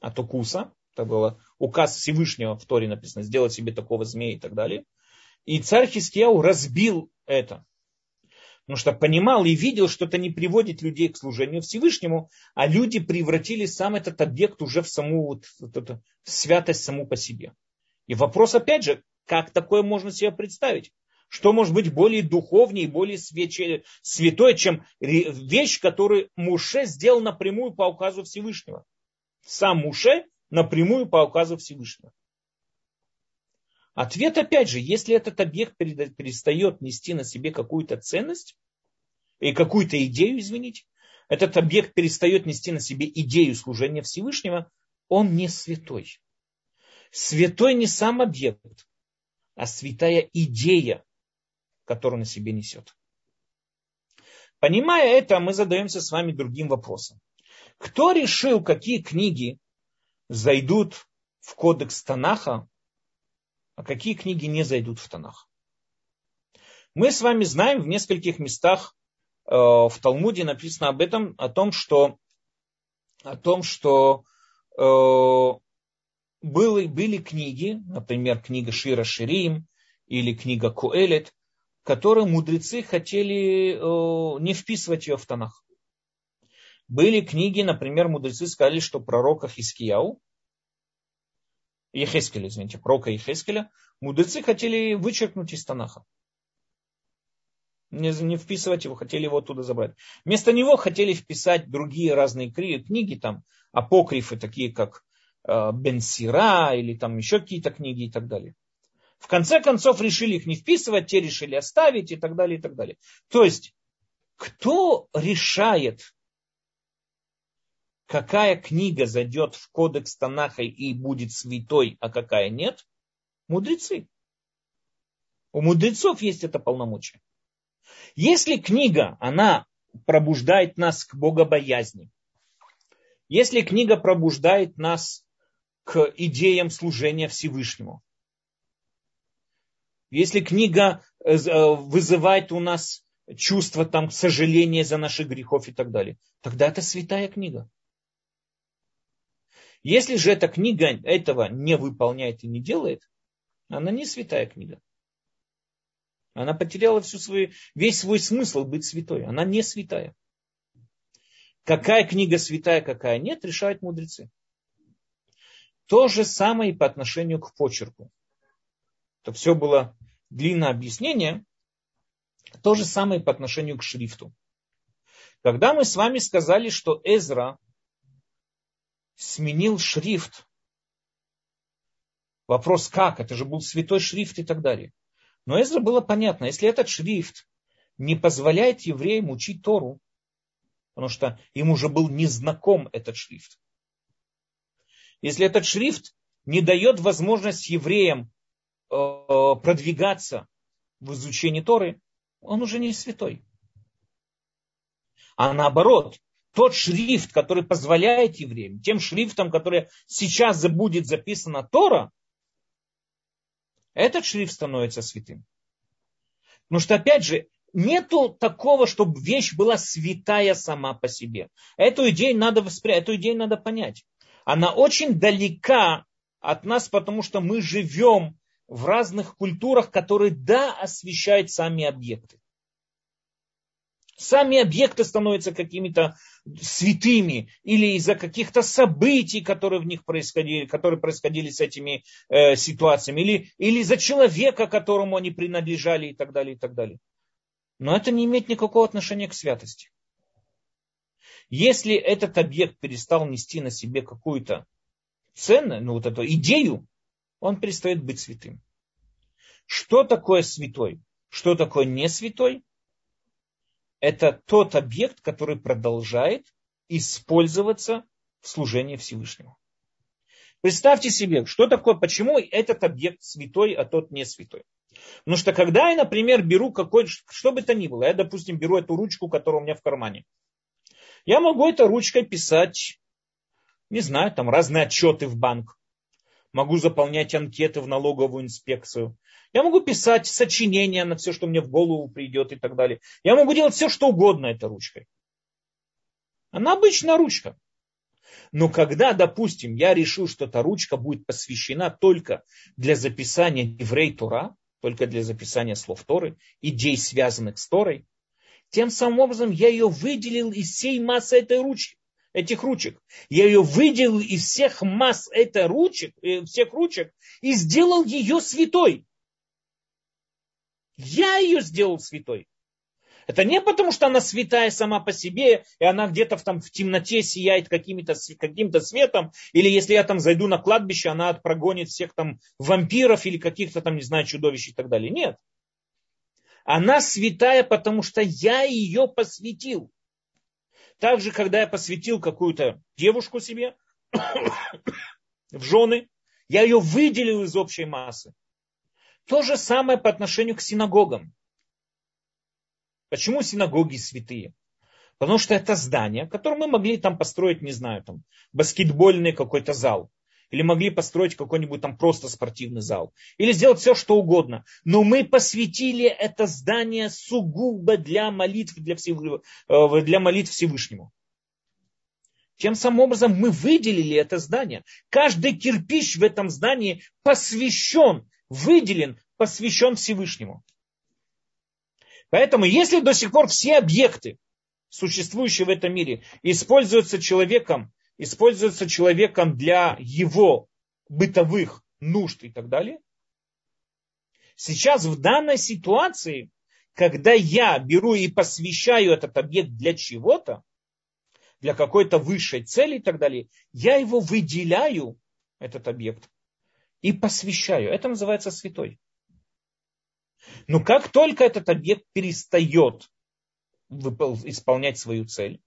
A: от укуса. Это был указ Всевышнего в Торе написано, сделать себе такого змея и так далее. И царь Хискияу разбил это. Потому что понимал и видел, что это не приводит людей к служению Всевышнему, а люди превратили сам этот объект уже в саму вот, вот эту святость саму по себе. И вопрос опять же, как такое можно себе представить? Что может быть более духовнее, более святой, чем вещь, которую Муше сделал напрямую по указу Всевышнего? Сам Муше напрямую по указу Всевышнего. Ответ опять же, если этот объект перестает нести на себе какую-то ценность и какую-то идею, извините, этот объект перестает нести на себе идею служения Всевышнего, он не святой. Святой не сам объект, а святая идея, которую на себе несет. Понимая это, мы задаемся с вами другим вопросом. Кто решил, какие книги зайдут в кодекс Танаха, а какие книги не зайдут в Танах. Мы с вами знаем в нескольких местах э, в Талмуде написано об этом, о том, что, о том, что э, были, были книги, например, книга Шира Ширим или книга Куэлет, которые мудрецы хотели э, не вписывать ее в Танах. Были книги, например, мудрецы сказали, что пророка Хискияу, Ехескеля, извините, пророка Ехескеля, мудрецы хотели вычеркнуть из Танаха. Не, не вписывать его, хотели его оттуда забрать. Вместо него хотели вписать другие разные книги, там, апокрифы, такие как э, Бенсира или там еще какие-то книги и так далее. В конце концов решили их не вписывать, те решили оставить и так далее, и так далее. То есть, кто решает, какая книга зайдет в кодекс Танаха и будет святой, а какая нет? Мудрецы. У мудрецов есть это полномочие. Если книга, она пробуждает нас к богобоязни, если книга пробуждает нас к идеям служения Всевышнему, если книга э, э, вызывает у нас чувство там, сожаления за наших грехов и так далее, тогда это святая книга. Если же эта книга этого не выполняет и не делает, она не святая книга. Она потеряла всю свою, весь свой смысл быть святой. Она не святая. Какая книга святая, какая нет, решают мудрецы. То же самое и по отношению к почерку. Это все было длинное объяснение. То же самое по отношению к шрифту. Когда мы с вами сказали, что Эзра сменил шрифт, вопрос как, это же был святой шрифт и так далее. Но Эзра было понятно, если этот шрифт не позволяет евреям учить Тору, потому что им уже был незнаком этот шрифт. Если этот шрифт не дает возможность евреям Э, продвигаться в изучении Торы, он уже не святой. А наоборот, тот шрифт, который позволяет евреям, тем шрифтом, который сейчас будет записана Тора, этот шрифт становится святым. Потому что, опять же, нету такого, чтобы вещь была святая сама по себе. Эту идею надо воспринять, эту идею надо понять. Она очень далека от нас, потому что мы живем в разных культурах, которые, да, освещают сами объекты. Сами объекты становятся какими-то святыми или из-за каких-то событий, которые в них происходили, которые происходили с этими э, ситуациями, или, или из-за человека, которому они принадлежали и так далее, и так далее. Но это не имеет никакого отношения к святости. Если этот объект перестал нести на себе какую-то ценную, ну вот эту идею, он перестает быть святым. Что такое святой? Что такое не святой? Это тот объект, который продолжает использоваться в служении Всевышнему. Представьте себе, что такое, почему этот объект святой, а тот не святой. Потому что когда я, например, беру какой что бы то ни было, я, допустим, беру эту ручку, которая у меня в кармане, я могу этой ручкой писать, не знаю, там разные отчеты в банк, могу заполнять анкеты в налоговую инспекцию. Я могу писать сочинения на все, что мне в голову придет и так далее. Я могу делать все, что угодно этой ручкой. Она обычная ручка. Но когда, допустим, я решил, что эта ручка будет посвящена только для записания еврей Тура, только для записания слов Торы, идей, связанных с Торой, тем самым образом я ее выделил из всей массы этой ручки этих ручек. Я ее выделил из всех масс этой ручек, э, всех ручек и сделал ее святой. Я ее сделал святой. Это не потому, что она святая сама по себе, и она где-то в, там, в темноте сияет каким-то каким светом, или если я там зайду на кладбище, она прогонит всех там вампиров или каких-то там, не знаю, чудовищ и так далее. Нет. Она святая, потому что я ее посвятил. Также, когда я посвятил какую-то девушку себе в жены, я ее выделил из общей массы. То же самое по отношению к синагогам. Почему синагоги святые? Потому что это здание, которое мы могли там построить, не знаю, там, баскетбольный какой-то зал. Или могли построить какой-нибудь там просто спортивный зал. Или сделать все, что угодно. Но мы посвятили это здание сугубо для молитв, для, Всевышнего, э, для молитв Всевышнему. Тем самым образом мы выделили это здание. Каждый кирпич в этом здании посвящен, выделен, посвящен Всевышнему. Поэтому если до сих пор все объекты, существующие в этом мире, используются человеком, используются человеком для его бытовых нужд и так далее, сейчас в данной ситуации, когда я беру и посвящаю этот объект для чего-то, для какой-то высшей цели и так далее, я его выделяю, этот объект, и посвящаю. Это называется святой. Но как только этот объект перестает исполнять свою цель,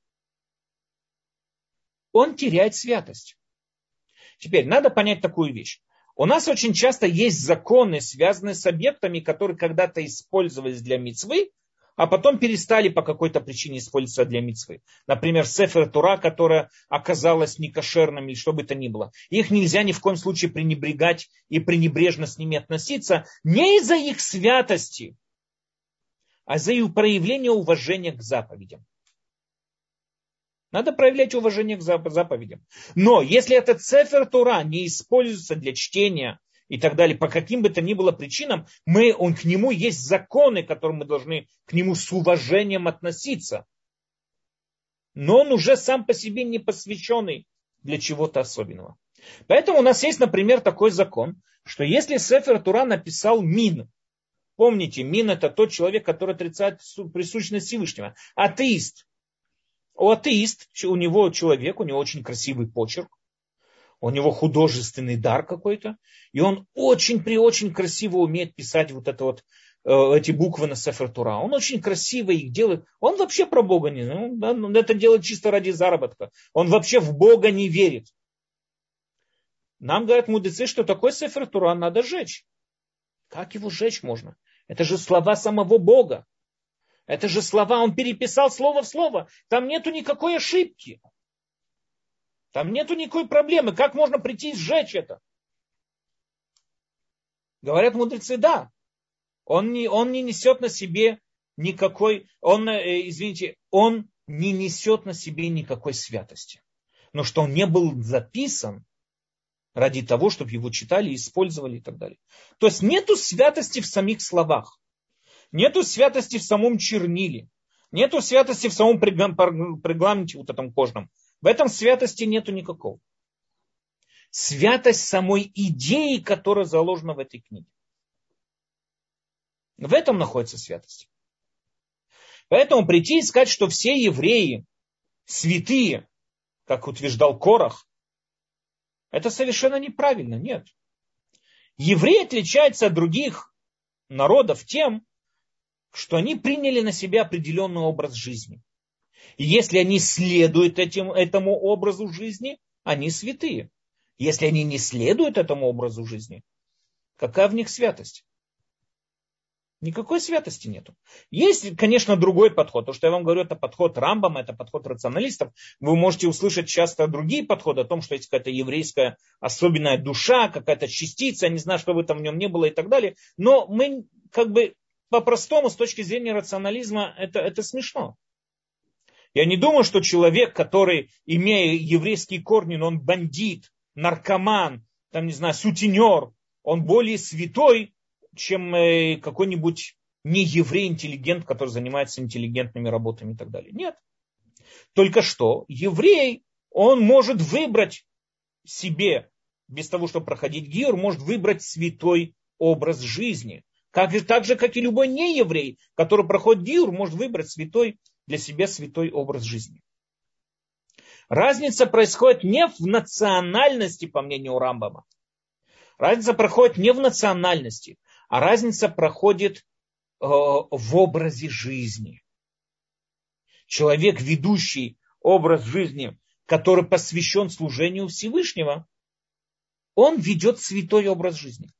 A: он теряет святость. Теперь надо понять такую вещь. У нас очень часто есть законы, связанные с объектами, которые когда-то использовались для мецвы, а потом перестали по какой-то причине использоваться для мицвы. Например, Сефер Тура, которая оказалась некошерным или что бы то ни было. Их нельзя ни в коем случае пренебрегать и пренебрежно с ними относиться не из-за их святости, а за их проявление уважения к заповедям. Надо проявлять уважение к заповедям. Но если этот Сефер Тура не используется для чтения и так далее, по каким бы то ни было причинам, мы, он, к нему есть законы, которым мы должны к нему с уважением относиться. Но он уже сам по себе не посвященный для чего-то особенного. Поэтому у нас есть, например, такой закон, что если Сефер Тура написал Мин, помните, Мин это тот человек, который отрицает присущность Всевышнего, атеист. У атеист, у него человек, у него очень красивый почерк, у него художественный дар какой-то, и он очень при очень красиво умеет писать вот это вот э, эти буквы на Сефер Тура. Он очень красиво их делает. Он вообще про Бога не знает. Он это делает чисто ради заработка. Он вообще в Бога не верит. Нам говорят мудрецы, что такой Сефер Тура надо жечь. Как его жечь можно? Это же слова самого Бога. Это же слова, он переписал слово в слово. Там нету никакой ошибки. Там нету никакой проблемы. Как можно прийти и сжечь это? Говорят мудрецы, да. Он не, он не несет на себе никакой, он, э, извините, он не несет на себе никакой святости. Но что он не был записан ради того, чтобы его читали, использовали и так далее. То есть нету святости в самих словах. Нету святости в самом черниле. Нету святости в самом регламенте вот этом кожном. В этом святости нету никакого. Святость самой идеи, которая заложена в этой книге. В этом находится святость. Поэтому прийти и сказать, что все евреи святые, как утверждал Корах, это совершенно неправильно. Нет. Евреи отличаются от других народов тем, что они приняли на себя определенный образ жизни. И если они следуют этим, этому образу жизни, они святые. Если они не следуют этому образу жизни, какая в них святость? Никакой святости нету. Есть, конечно, другой подход. То, что я вам говорю, это подход Рамбама, это подход рационалистов. Вы можете услышать часто другие подходы о том, что есть какая-то еврейская особенная душа, какая-то частица, не знаю, что бы там в нем не было и так далее. Но мы как бы по-простому, с точки зрения рационализма, это, это смешно. Я не думаю, что человек, который, имея еврейские корни, но он бандит, наркоман, там, не знаю, сутенер, он более святой, чем э, какой-нибудь не еврей интеллигент, который занимается интеллигентными работами и так далее. Нет. Только что еврей, он может выбрать себе, без того, чтобы проходить гиор, может выбрать святой образ жизни. Как, так же, как и любой нееврей, который проходит гиур, может выбрать святой для себя святой образ жизни. Разница происходит не в национальности, по мнению Рамбама. Разница проходит не в национальности, а разница проходит э, в образе жизни. Человек, ведущий образ жизни, который посвящен служению Всевышнего, он ведет святой образ жизни.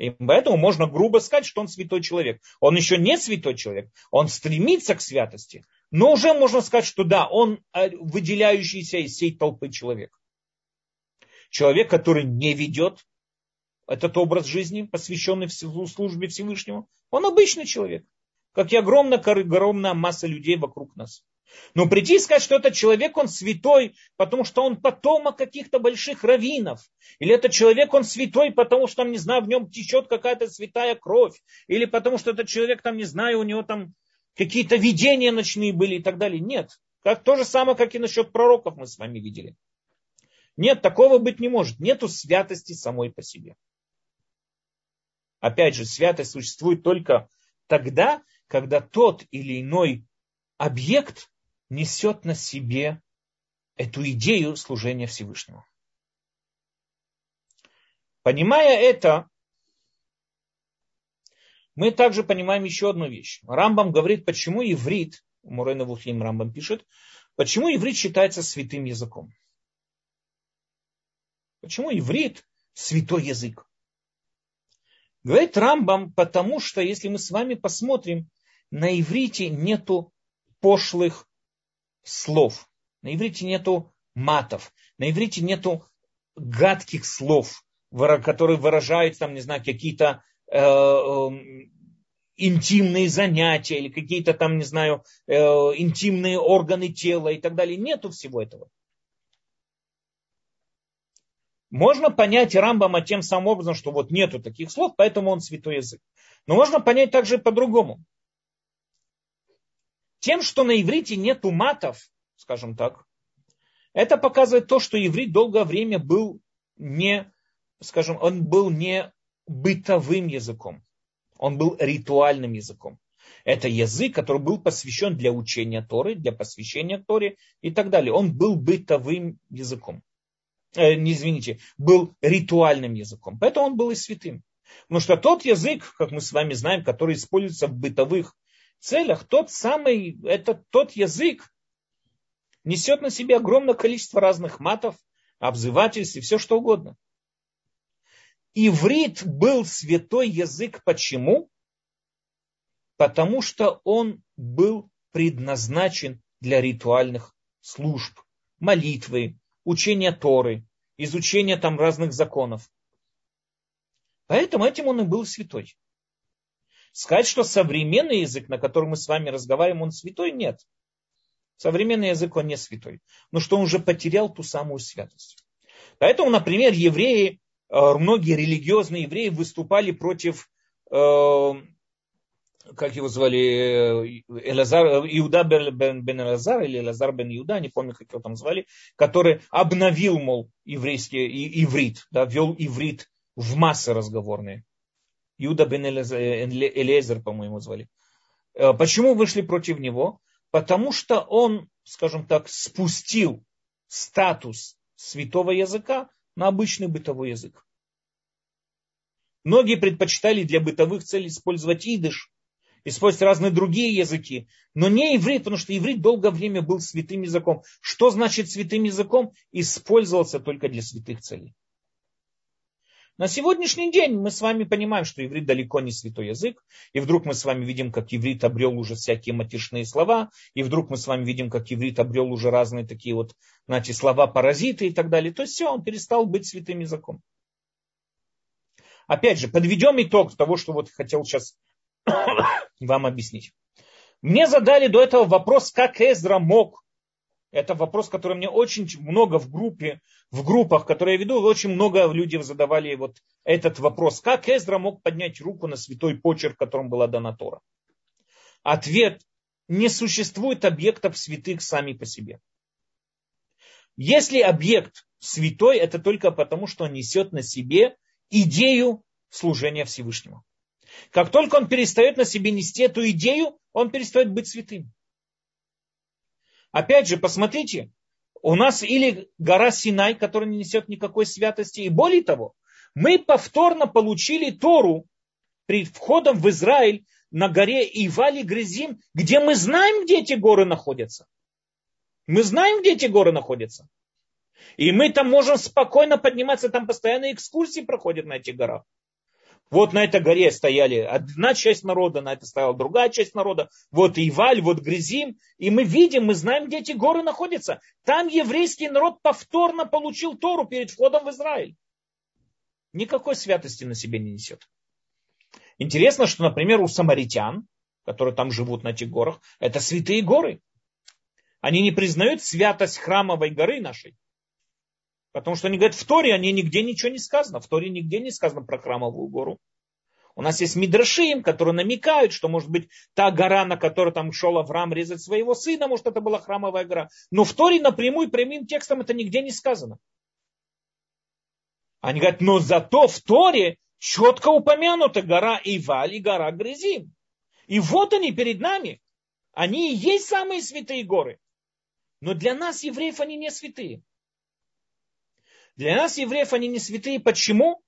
A: И поэтому можно грубо сказать, что он святой человек. Он еще не святой человек, он стремится к святости, но уже можно сказать, что да, он э, выделяющийся из всей толпы человек. Человек, который не ведет этот образ жизни, посвященный службе Всевышнего, он обычный человек. Как и огромная, огромная масса людей вокруг нас. Но прийти и сказать, что этот человек, он святой, потому что он потомок каких-то больших раввинов. Или этот человек, он святой, потому что, не знаю, в нем течет какая-то святая кровь. Или потому что этот человек, там, не знаю, у него там какие-то видения ночные были и так далее. Нет. Как, то же самое, как и насчет пророков мы с вами видели. Нет, такого быть не может. Нету святости самой по себе. Опять же, святость существует только тогда, когда тот или иной объект несет на себе эту идею служения Всевышнему. Понимая это, мы также понимаем еще одну вещь. Рамбам говорит, почему иврит, Мурена Вухим Рамбам пишет, почему иврит считается святым языком. Почему иврит святой язык? Говорит Рамбам, потому что, если мы с вами посмотрим, на иврите нету пошлых слов. На иврите нету матов. На иврите нету гадких слов, которые выражают там, не знаю, какие-то э, э, интимные занятия или какие-то там, не знаю, э, интимные органы тела и так далее. Нету всего этого. Можно понять Рамбама тем самым образом, что вот нету таких слов, поэтому он святой язык. Но можно понять также по-другому. Тем, что на иврите нету матов, скажем так, это показывает то, что иврит долгое время был не, скажем, он был не бытовым языком. Он был ритуальным языком. Это язык, который был посвящен для учения Торы, для посвящения Торе и так далее. Он был бытовым языком. Э, не извините, был ритуальным языком. Поэтому он был и святым. Потому что тот язык, как мы с вами знаем, который используется в бытовых целях, тот самый, это тот язык, несет на себе огромное количество разных матов, обзывательств и все что угодно. Иврит был святой язык. Почему? Потому что он был предназначен для ритуальных служб, молитвы, учения Торы, изучения там разных законов. Поэтому этим он и был святой. Сказать, что современный язык, на котором мы с вами разговариваем, он святой, нет. Современный язык, он не святой. Но что он уже потерял ту самую святость. Поэтому, например, евреи, э, многие религиозные евреи выступали против, э, как его звали, Элазар, Иуда бен, бен Элазар или Элазар бен Иуда, не помню, как его там звали, который обновил, мол, еврейский иврит, да, ввел иврит в массы разговорные. Юда бен Элезер, по-моему, звали. Э, почему вышли против него? Потому что он, скажем так, спустил статус святого языка на обычный бытовой язык. Многие предпочитали для бытовых целей использовать идыш, использовать разные другие языки, но не иврит, потому что иврит долгое время был святым языком. Что значит святым языком? Использовался только для святых целей. На сегодняшний день мы с вами понимаем, что иврит далеко не святой язык, и вдруг мы с вами видим, как иврит обрел уже всякие матишные слова, и вдруг мы с вами видим, как иврит обрел уже разные такие вот, знаете, слова-паразиты и так далее. То есть все, он перестал быть святым языком. Опять же, подведем итог того, что вот хотел сейчас вам объяснить. Мне задали до этого вопрос, как Эзра мог это вопрос, который мне очень много в группе, в группах, которые я веду, очень много людей задавали вот этот вопрос. Как Эзра мог поднять руку на святой почерк, которым была дана Тора? Ответ. Не существует объектов святых сами по себе. Если объект святой, это только потому, что он несет на себе идею служения Всевышнему. Как только он перестает на себе нести эту идею, он перестает быть святым. Опять же, посмотрите, у нас или гора Синай, которая не несет никакой святости, и более того, мы повторно получили Тору при входом в Израиль на горе Ивали Грязим, где мы знаем, где эти горы находятся. Мы знаем, где эти горы находятся. И мы там можем спокойно подниматься, там постоянно экскурсии проходят на этих горах. Вот на этой горе стояли одна часть народа, на это стояла другая часть народа. Вот Иваль, вот Грязим. И мы видим, мы знаем, где эти горы находятся. Там еврейский народ повторно получил Тору перед входом в Израиль. Никакой святости на себе не несет. Интересно, что, например, у самаритян, которые там живут на этих горах, это святые горы. Они не признают святость храмовой горы нашей. Потому что они говорят, в Торе они нигде ничего не сказано. В Торе нигде не сказано про храмовую гору. У нас есть Мидрашим, которые намекают, что, может быть, та гора, на которой там шел Авраам резать своего сына, может, это была храмовая гора. Но в Торе напрямую, прямым текстом это нигде не сказано. Они говорят, но зато в Торе четко упомянута гора Иваль и гора Грызим. И вот они перед нами. Они и есть самые святые горы. Но для нас, евреев, они не святые. Для нас, евреев, они не святые. Почему?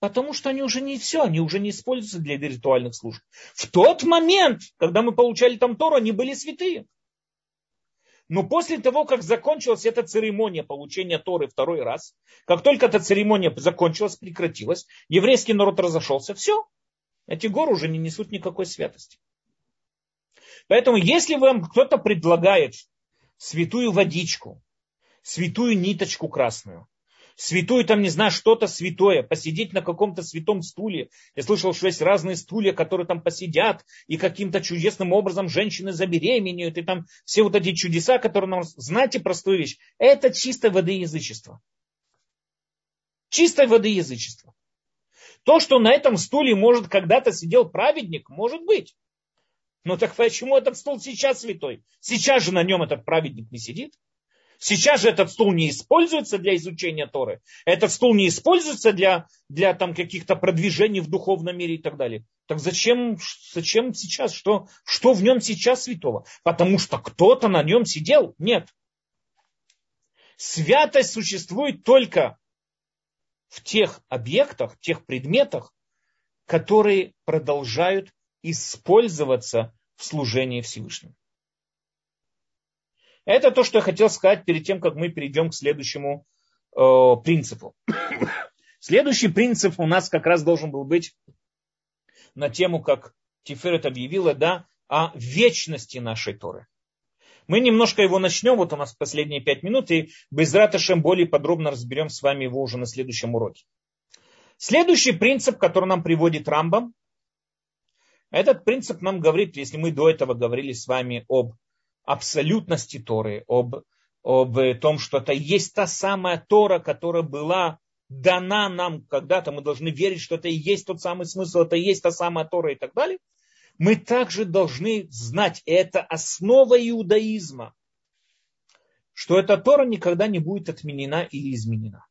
A: Потому что они уже не все, они уже не используются для ритуальных служб. В тот момент, когда мы получали там Тору, они были святые. Но после того, как закончилась эта церемония получения Торы второй раз, как только эта церемония закончилась, прекратилась, еврейский народ разошелся, все, эти горы уже не несут никакой святости. Поэтому, если вам кто-то предлагает святую водичку, святую ниточку красную, святую, там, не знаю, что-то святое, посидеть на каком-то святом стуле. Я слышал, что есть разные стулья, которые там посидят, и каким-то чудесным образом женщины забеременеют, и там все вот эти чудеса, которые нам... Знаете простую вещь? Это чистой воды язычество. Чистой. То, что на этом стуле, может, когда-то сидел праведник, может быть. Но так почему этот стул сейчас святой? Сейчас же на нем этот праведник не сидит. Сейчас же этот стул не используется для изучения Торы. Этот стул не используется для, для там, каких-то продвижений в духовном мире и так далее. Так зачем, зачем сейчас? Что, что в нем сейчас святого? Потому что кто-то на нем сидел? Нет. Святость существует только в тех объектах, тех предметах, которые продолжают использоваться в служении Всевышнему. Это то, что я хотел сказать перед тем, как мы перейдем к следующему э, принципу. Следующий принцип у нас как раз должен был быть на тему, как Тиферет объявила, да, о вечности нашей Торы. Мы немножко его начнем, вот у нас последние пять минут, и без раташем более подробно разберем с вами его уже на следующем уроке. Следующий принцип, который нам приводит Рамбам, этот принцип нам говорит, если мы до этого говорили с вами об абсолютности Торы, об, об том, что это есть та самая Тора, которая была дана нам когда-то, мы должны верить, что это и есть тот самый смысл, это и есть та самая Тора и так далее, мы также должны знать, это основа иудаизма, что эта Тора никогда не будет отменена или изменена.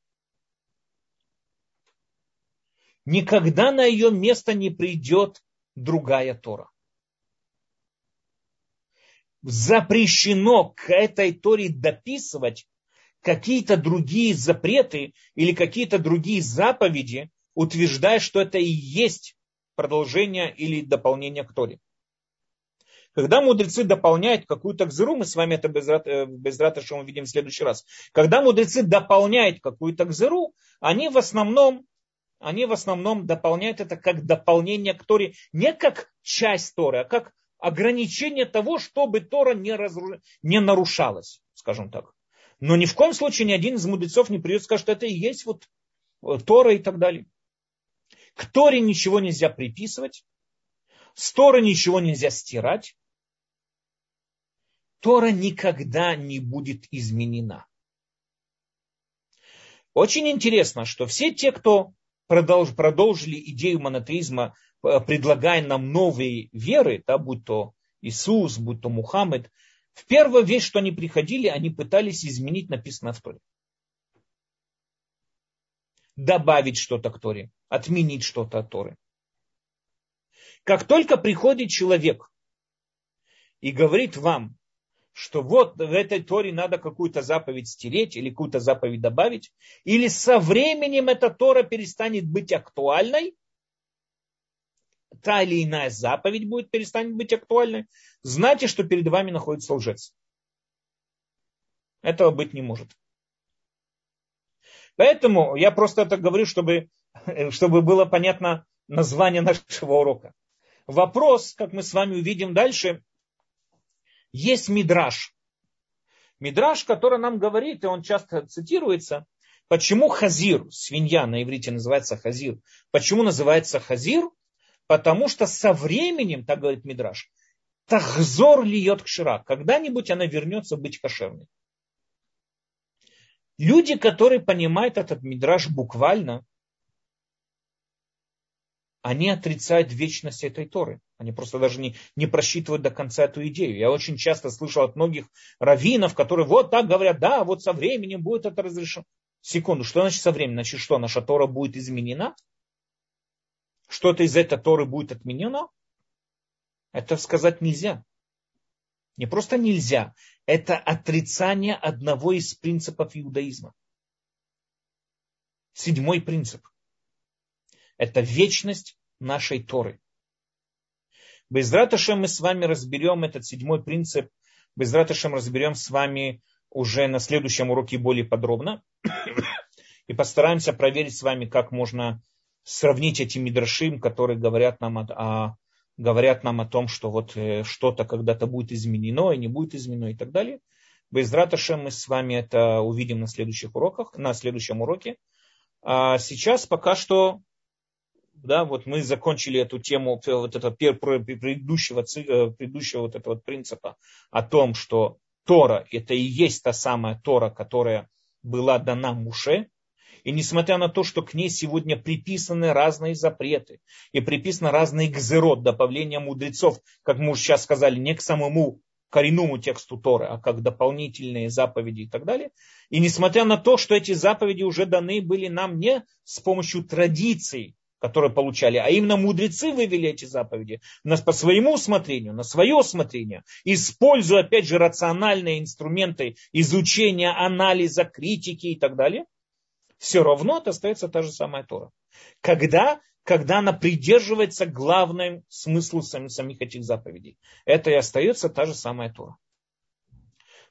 A: Никогда на ее место не придет другая Тора запрещено к этой Торе дописывать какие-то другие запреты или какие-то другие заповеди, утверждая, что это и есть продолжение или дополнение к Торе. Когда мудрецы дополняют какую-то гзыру, мы с вами это без, э, без рата, что мы видим в следующий раз. Когда мудрецы дополняют какую-то гзыру, они в основном они в основном дополняют это как дополнение к Торе, не как часть Торы, а как ограничение того, чтобы Тора не, разру... не нарушалась, скажем так. Но ни в коем случае ни один из мудрецов не придет и скажет, что это и есть вот э, Тора и так далее. К Торе ничего нельзя приписывать, с Торы ничего нельзя стирать. Тора никогда не будет изменена. Очень интересно, что все те, кто продолж, продолжили идею монотеизма предлагая нам новые веры, да, будь то Иисус, будь то Мухаммед, в первую вещь, что они приходили, они пытались изменить написанное в Торе. Добавить что-то к Торе, отменить что-то от Торы. Как только приходит человек и говорит вам, что вот в этой Торе надо какую-то заповедь стереть или какую-то заповедь добавить, или со временем эта Тора перестанет быть актуальной, та или иная заповедь будет перестанет быть актуальной, знайте, что перед вами находится лжец. Этого быть не может. Поэтому я просто это говорю, чтобы, чтобы было понятно название нашего урока. Вопрос, как мы с вами увидим дальше, есть мидраж. Мидраж, который нам говорит, и он часто цитируется, почему хазир, свинья на иврите называется хазир, почему называется хазир – Потому что со временем, так говорит Мидраш, Тахзор льет кшира. Когда-нибудь она вернется быть кошерной. Люди, которые понимают этот мидраж буквально, они отрицают вечность этой Торы. Они просто даже не, не просчитывают до конца эту идею. Я очень часто слышал от многих раввинов, которые вот так говорят, да, вот со временем будет это разрешено. Секунду, что значит со временем? Значит, что наша Тора будет изменена? Что-то из этой Торы будет отменено? Это сказать нельзя. Не просто нельзя, это отрицание одного из принципов иудаизма. Седьмой принцип. Это вечность нашей Торы. Без Раташем мы с вами разберем этот седьмой принцип. Без Раташем разберем с вами уже на следующем уроке более подробно. И постараемся проверить с вами, как можно сравнить эти мидрашим, которые говорят нам о, о, говорят нам о том, что вот э, что-то когда-то будет изменено и не будет изменено и так далее. Без Раташем мы с вами это увидим на следующих уроках, на следующем уроке. А сейчас пока что да, вот мы закончили эту тему вот этого предыдущего, э, предыдущего вот этого принципа о том, что Тора это и есть та самая Тора, которая была дана Муше. И несмотря на то, что к ней сегодня приписаны разные запреты и приписаны разные гзерот, добавления мудрецов, как мы уже сейчас сказали, не к самому коренному тексту Торы, а как дополнительные заповеди и так далее. И несмотря на то, что эти заповеди уже даны были нам не с помощью традиций, которые получали, а именно мудрецы вывели эти заповеди на, по своему усмотрению, на свое усмотрение, используя, опять же, рациональные инструменты изучения, анализа, критики и так далее, все равно это остается та же самая Тора. Когда, когда она придерживается главным смыслу самих этих заповедей. Это и остается та же самая Тора.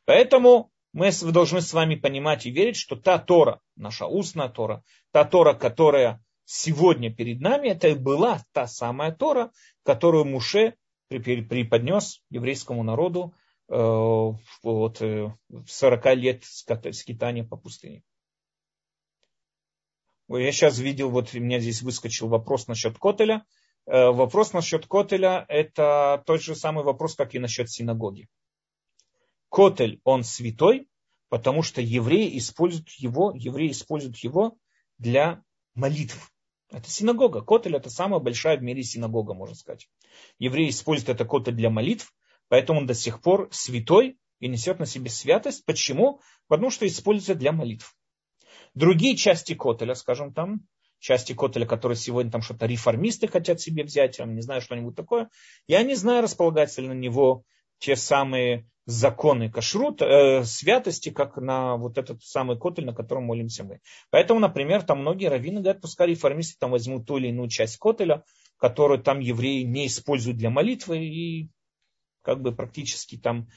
A: Поэтому мы должны с вами понимать и верить, что та Тора, наша устная Тора, та Тора, которая сегодня перед нами, это и была та самая Тора, которую Муше преподнес еврейскому народу э, вот, 40 э, лет скитания по пустыне. Я сейчас видел, вот у меня здесь выскочил вопрос насчет Котеля. Э, вопрос насчет Котеля – это тот же самый вопрос, как и насчет синагоги. Котель, он святой, потому что евреи используют его, евреи используют его для молитв. Это синагога. Котель это самая большая в мире синагога, можно сказать. Евреи используют это котель для молитв, поэтому он до сих пор святой и несет на себе святость. Почему? Потому что используется для молитв. Другие части котеля, скажем там, части котеля, которые сегодня там что-то реформисты хотят себе взять, я не знаю, что-нибудь такое, я не знаю, располагается ли на него те самые законы кашрут, э, святости, как на вот этот самый котель, на котором молимся мы. Поэтому, например, там многие раввины говорят, пускай реформисты там возьмут ту или иную часть котеля, которую там евреи не используют для молитвы, и как бы практически там...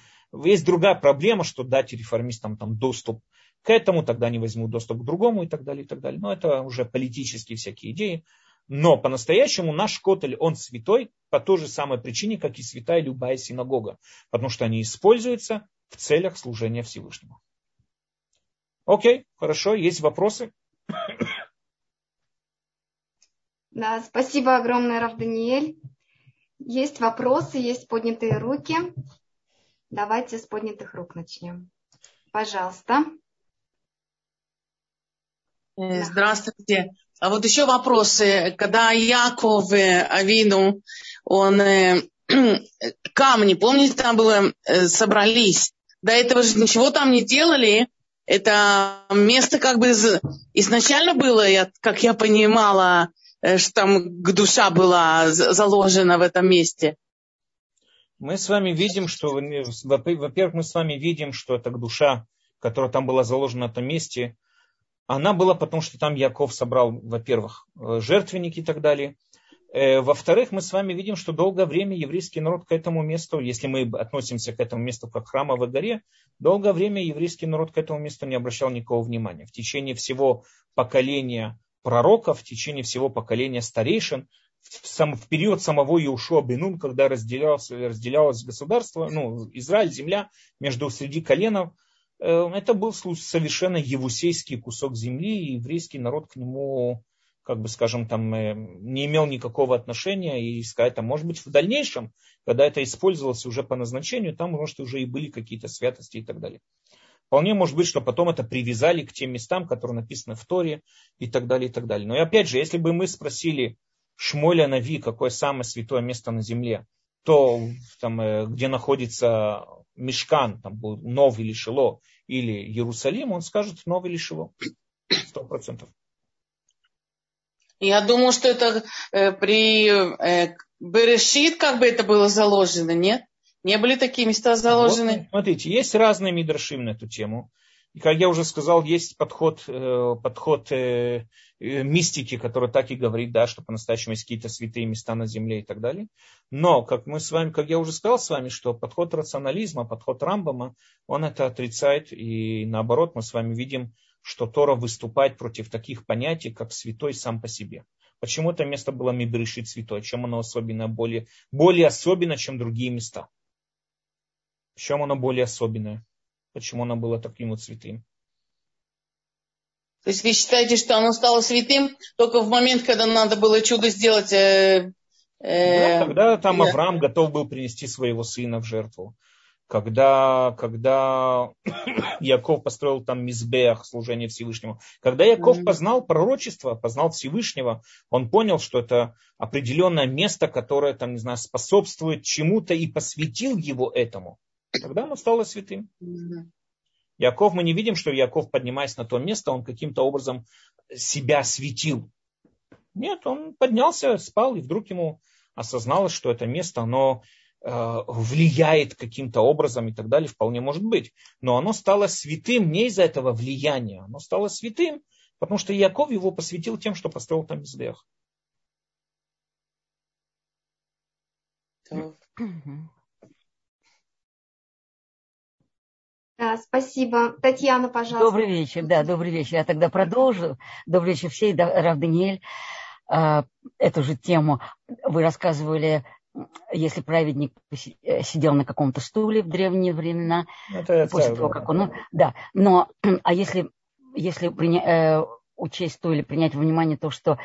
A: Есть другая проблема, что дать реформистам там доступ к этому, тогда они возьмут доступ к другому и так далее, и так далее. Но это уже политические всякие идеи. Но по-настоящему наш Котель, он святой по той же самой причине, как и святая любая синагога. Потому что они используются в целях служения Всевышнему. Окей, хорошо, есть вопросы?
B: Да, спасибо огромное, Раф Даниэль. Есть вопросы, есть поднятые руки. Давайте с поднятых рук начнем. Пожалуйста.
C: Э, здравствуйте. А вот еще вопросы. Когда Яков э, Авину, он э, камни, помните, там было, собрались. До этого же ничего там не делали. Это место как бы изначально было, я, как я понимала, что там душа была заложена в этом месте.
A: Мы с вами видим, что, во-первых, мы с вами видим, что это душа, которая там была заложена в этом месте, она была потому, что там Яков собрал, во-первых, э, жертвенники и так далее. Э, во-вторых, мы с вами видим, что долгое время еврейский народ к этому месту, если мы относимся к этому месту как храмовой горе, долгое время еврейский народ к этому месту не обращал никакого внимания. В течение всего поколения пророков, в течение всего поколения старейшин, в, сам, в период самого Иушуа Бенун, когда разделялось, разделялось государство, ну, Израиль, земля между среди коленов, это был совершенно евусейский кусок земли, и еврейский народ к нему как бы, скажем, там, э, не имел никакого отношения, и там, может быть, в дальнейшем, когда это использовалось уже по назначению, там, может, уже и были какие-то святости и так далее. Вполне может быть, что потом это привязали к тем местам, которые написаны в Торе и так далее, и так далее. Но и опять же, если бы мы спросили Шмоля Нави, какое самое святое место на земле, то там, э, где находится Мешкан, там был Новый или Шило, или Иерусалим, он скажет Новый или Шило. Сто процентов.
C: Я думаю, что это э, при э, Берешит как бы это было заложено, нет? Не были такие места заложены?
A: Вот, смотрите, есть разные мидрашим на эту тему. И, как я уже сказал, есть подход, э, подход э, э, мистики, который так и говорит, да, что по-настоящему есть какие-то святые места на земле и так далее. Но, как мы с вами, как я уже сказал с вами, что подход рационализма, подход Рамбама, он это отрицает. И наоборот, мы с вами видим, что Тора выступает против таких понятий, как святой сам по себе. Почему это место было Мибришит святой? Чем оно особенно более, более особенно, чем другие места? В чем оно более особенное? Почему оно было таким вот святым?
C: То есть вы считаете, что оно стало святым только в момент, когда надо было чудо сделать? Э,
A: э, да, тогда там да. Авраам готов был принести своего сына в жертву. Когда, когда Яков построил там мизбех, служение Всевышнему. Когда Яков mm-hmm. познал пророчество, познал Всевышнего, он понял, что это определенное место, которое там, не знаю, способствует чему-то и посвятил его этому. Тогда оно стало святым. Яков, мы не видим, что Яков, поднимаясь на то место, он каким-то образом себя светил. Нет, он поднялся, спал, и вдруг ему осозналось, что это место, оно э, влияет каким-то образом и так далее, вполне может быть. Но оно стало святым не из-за этого влияния, оно стало святым, потому что Яков его посвятил тем, что построил там Мизбех.
B: Да, спасибо. Татьяна, пожалуйста.
D: Добрый вечер, да, добрый вечер. Я тогда продолжу. Добрый вечер всей, да, Рав Даниэль. А, эту же тему вы рассказывали, если праведник э, сидел на каком-то стуле в древние времена, это после того, как он... Да, но, а если, если приня, э, учесть то или принять во внимание то, что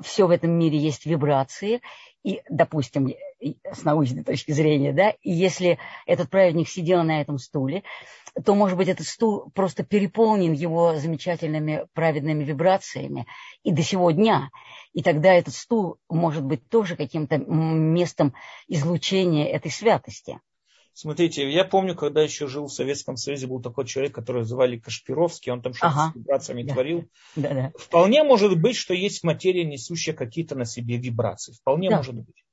D: все в этом мире есть вибрации, и, допустим, с научной точки зрения, да, и если этот праведник сидел на этом стуле, то, может быть, этот стул просто переполнен его замечательными праведными вибрациями и до сего дня. И тогда этот стул может быть тоже каким-то местом излучения этой святости.
A: Смотрите, я помню, когда еще жил в Советском Союзе, был такой человек, которого звали Кашпировский, он там что-то ага. с вибрациями да. творил. Да, да. Вполне может быть, что есть материя, несущая какие-то на себе вибрации. Вполне да. может быть.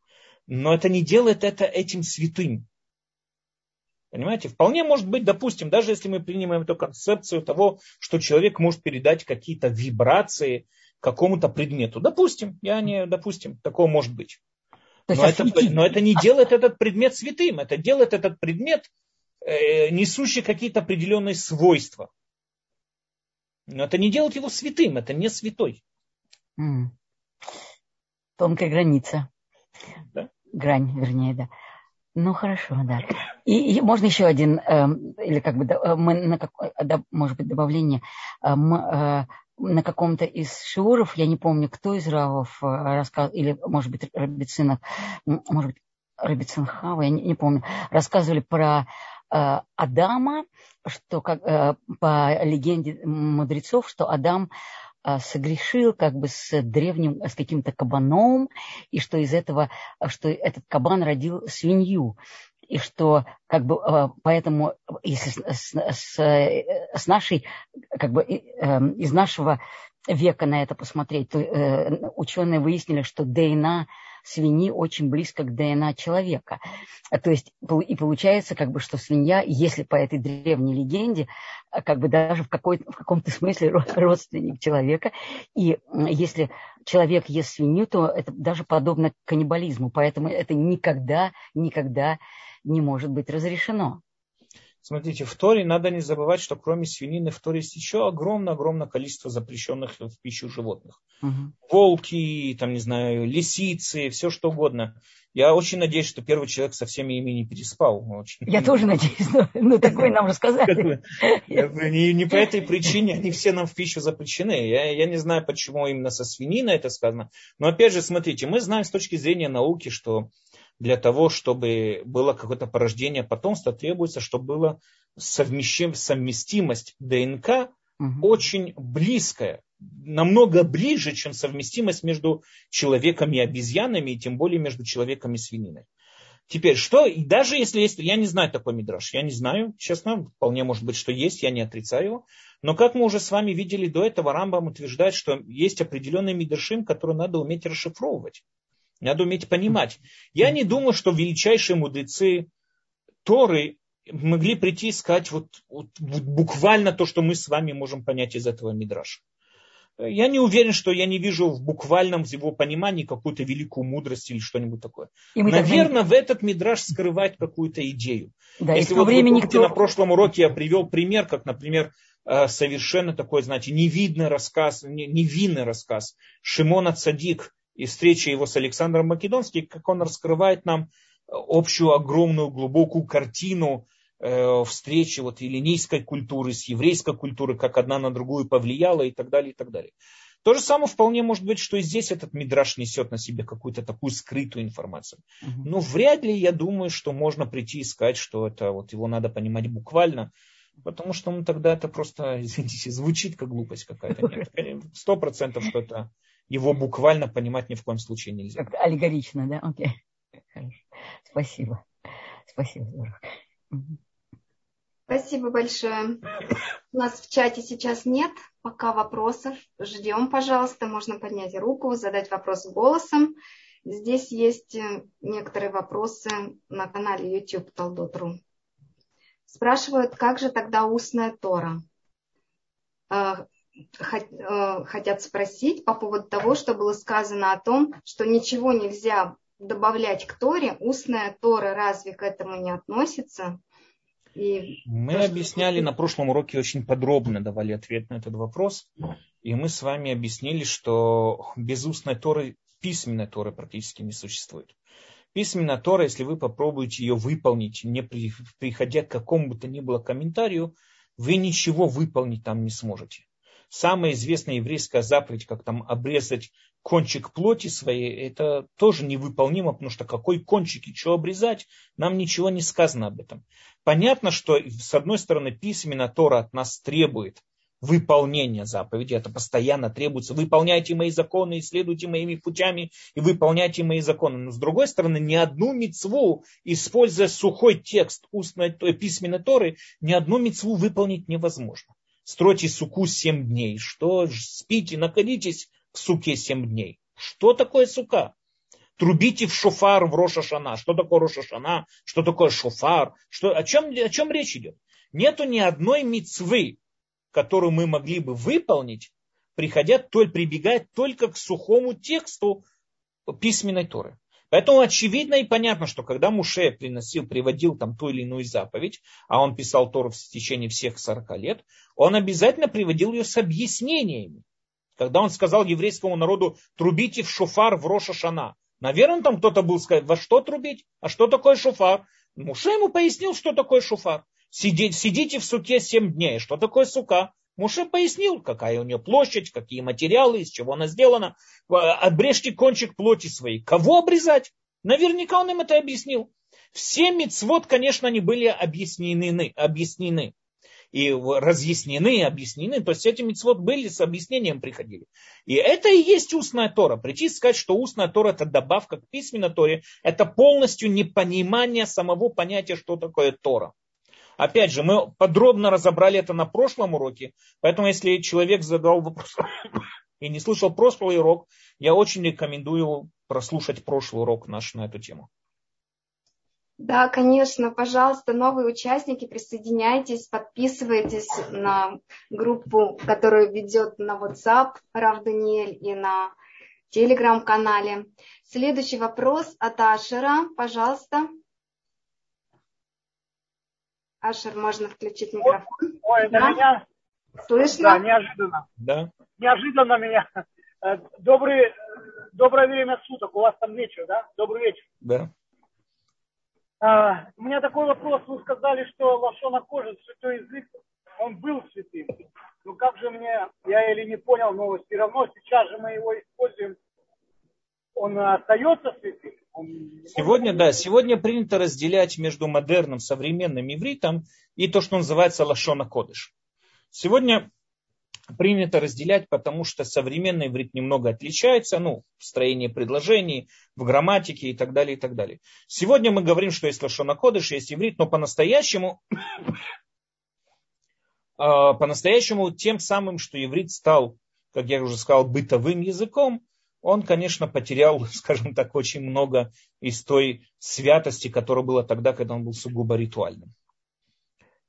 A: Но это не делает это этим святым. Понимаете? Вполне может быть, допустим, даже если мы принимаем эту концепцию того, что человек может передать какие-то вибрации какому-то предмету. Допустим, я не допустим, такого может быть. Но это, но это не делает этот предмет святым, это делает этот предмет, э, несущий какие-то определенные свойства. Но это не делает его святым, это не святой.
D: Тонкая граница. Да? Грань, вернее, да. Ну хорошо, да. И, и можно еще один, э, или как бы э, мы на как, э, да, может быть добавление, э, мы, э, на каком-то из шиуров, я не помню, кто из равов э, рассказывал, или может быть Рабицинов, может быть Рабицинхава, я не, не помню, рассказывали про э, Адама, что как, э, по легенде мудрецов, что Адам согрешил как бы с древним, с каким-то кабаном, и что из этого, что этот кабан родил свинью, и что как бы а, поэтому, если с, с, с нашей, как бы эм, из нашего века на это посмотреть, то э, ученые выяснили, что ДНК свиньи очень близко к ДНК человека. То есть и получается, как бы, что свинья, если по этой древней легенде, как бы даже в, какой, в каком-то смысле родственник человека, и если человек ест свинью, то это даже подобно каннибализму, поэтому это никогда, никогда не может быть разрешено.
A: Смотрите, в Торе надо не забывать, что кроме свинины в Торе есть еще огромное-огромное количество запрещенных в пищу животных. Угу. Волки, там, не знаю, лисицы, все что угодно. Я очень надеюсь, что первый человек со всеми ими не переспал. Очень.
D: Я тоже надеюсь, но ну, такое нам рассказали.
A: Не, не по этой причине они все нам в пищу запрещены. Я, я не знаю, почему именно со свининой это сказано. Но опять же, смотрите, мы знаем с точки зрения науки, что для того, чтобы было какое-то порождение потомства, требуется, чтобы была совместимость ДНК угу. очень близкая намного ближе, чем совместимость между человеком и обезьянами, и тем более между человеком и свининой. Теперь, что, даже если есть, я не знаю такой мидраж, я не знаю, честно, вполне может быть, что есть, я не отрицаю его, но как мы уже с вами видели до этого, Рамбам утверждает, что есть определенный мидрашим, который надо уметь расшифровывать, надо уметь понимать. Я не думаю, что величайшие мудрецы Торы могли прийти и сказать вот, вот, буквально то, что мы с вами можем понять из этого мидраша. Я не уверен, что я не вижу в буквальном его понимании какую-то великую мудрость или что-нибудь такое. Наверное, тогда... в этот мидраж скрывать какую-то идею. Да, Если вот времени вы помните, никто... на прошлом уроке я привел пример, как, например, э, совершенно такой, знаете, невидный рассказ, невинный рассказ Шимона Цадик и встреча его с Александром Македонским, как он раскрывает нам общую огромную глубокую картину Э, встречи вот эллинийской культуры с еврейской культурой, как одна на другую повлияла и так далее, и так далее. То же самое вполне может быть, что и здесь этот мидраж несет на себе какую-то такую скрытую информацию. Угу. Но вряд ли я думаю, что можно прийти и сказать, что это вот его надо понимать буквально, потому что ну, тогда это просто, извините, звучит как глупость какая-то. Сто процентов, что это его буквально понимать ни в коем случае нельзя.
D: Как аллегорично, да? Окей. Хорошо. Спасибо. Спасибо, здорово.
B: Спасибо большое. У нас в чате сейчас нет пока вопросов. Ждем, пожалуйста. Можно поднять руку, задать вопрос голосом. Здесь есть э, некоторые вопросы на канале YouTube Талдотру. Спрашивают, как же тогда устная Тора? Э, хотят спросить по поводу того, что было сказано о том, что ничего нельзя добавлять к Торе. Устная Тора разве к этому не относится?
A: И мы то, объясняли что... на прошлом уроке очень подробно, давали ответ на этот вопрос. И мы с вами объяснили, что без устной Торы, письменной Торы практически не существует. Письменная Тора, если вы попробуете ее выполнить, не приходя к какому бы то ни было комментарию, вы ничего выполнить там не сможете. Самая известная еврейская заповедь, как там обрезать кончик плоти своей, это тоже невыполнимо, потому что какой кончик и что обрезать, нам ничего не сказано об этом. Понятно, что с одной стороны письменно Тора от нас требует выполнения заповеди, это постоянно требуется. Выполняйте мои законы, исследуйте моими путями и выполняйте мои законы. Но с другой стороны, ни одну мецву, используя сухой текст устной, письменной Торы, ни одну мецву выполнить невозможно. Стройте суку семь дней. Что спите, находитесь в суке семь дней. Что такое сука? Трубите в шофар в Рошашана. Что такое Рошашана? Что такое шофар? Что, о, чем, о чем речь идет? Нету ни одной мецвы, которую мы могли бы выполнить, приходя, толь, прибегая только к сухому тексту письменной Торы. Поэтому очевидно и понятно, что когда Муше приносил, приводил там ту или иную заповедь, а он писал Тору в течение всех 40 лет, он обязательно приводил ее с объяснениями. Когда он сказал еврейскому народу, трубите в шофар в Роша Шана. Наверное, там кто-то был сказать, во что трубить? А что такое шофар? Муше ему пояснил, что такое шофар. Сидите, сидите в суке семь дней. Что такое сука? Муше пояснил, какая у нее площадь, какие материалы, из чего она сделана. Обрежьте кончик плоти своей. Кого обрезать? Наверняка он им это объяснил. Все мецвод, конечно, они были объяснены. объяснены и разъяснены, объяснены. То есть эти мецвод были, с объяснением приходили. И это и есть устная Тора. Прийти сказать, что устная Тора это добавка к письменной Торе, это полностью непонимание самого понятия, что такое Тора. Опять же, мы подробно разобрали это на прошлом уроке, поэтому если человек задал вопрос и не слышал прошлый урок, я очень рекомендую прослушать прошлый урок наш на эту тему.
B: Да, конечно, пожалуйста, новые участники, присоединяйтесь, подписывайтесь на группу, которую ведет на WhatsApp Рав Даниэль и на телеграм-канале. Следующий вопрос от Ашера, пожалуйста. Ашер, можно включить микрофон.
E: Ой, это да? меня?
B: Слышно?
E: Да, неожиданно.
A: Да.
E: Неожиданно меня. Э, добрый, доброе время суток. У вас там вечер, да? Добрый вечер.
A: Да.
E: А, у меня такой вопрос. Вы сказали, что лошона кожи, святой язык, он был святым. Ну как же мне, я или не понял, но все равно сейчас же мы его используем. Он остается святым?
A: Сегодня, да, сегодня принято разделять между модерным, современным ивритом и то, что называется лашона кодыш. Сегодня принято разделять, потому что современный иврит немного отличается, ну, в строении предложений, в грамматике и так далее, и так далее. Сегодня мы говорим, что есть лашона кодыш, есть иврит, но по-настоящему а, по-настоящему тем самым, что иврит стал, как я уже сказал, бытовым языком, он, конечно, потерял, скажем так, очень много из той святости, которая была тогда, когда он был сугубо ритуальным.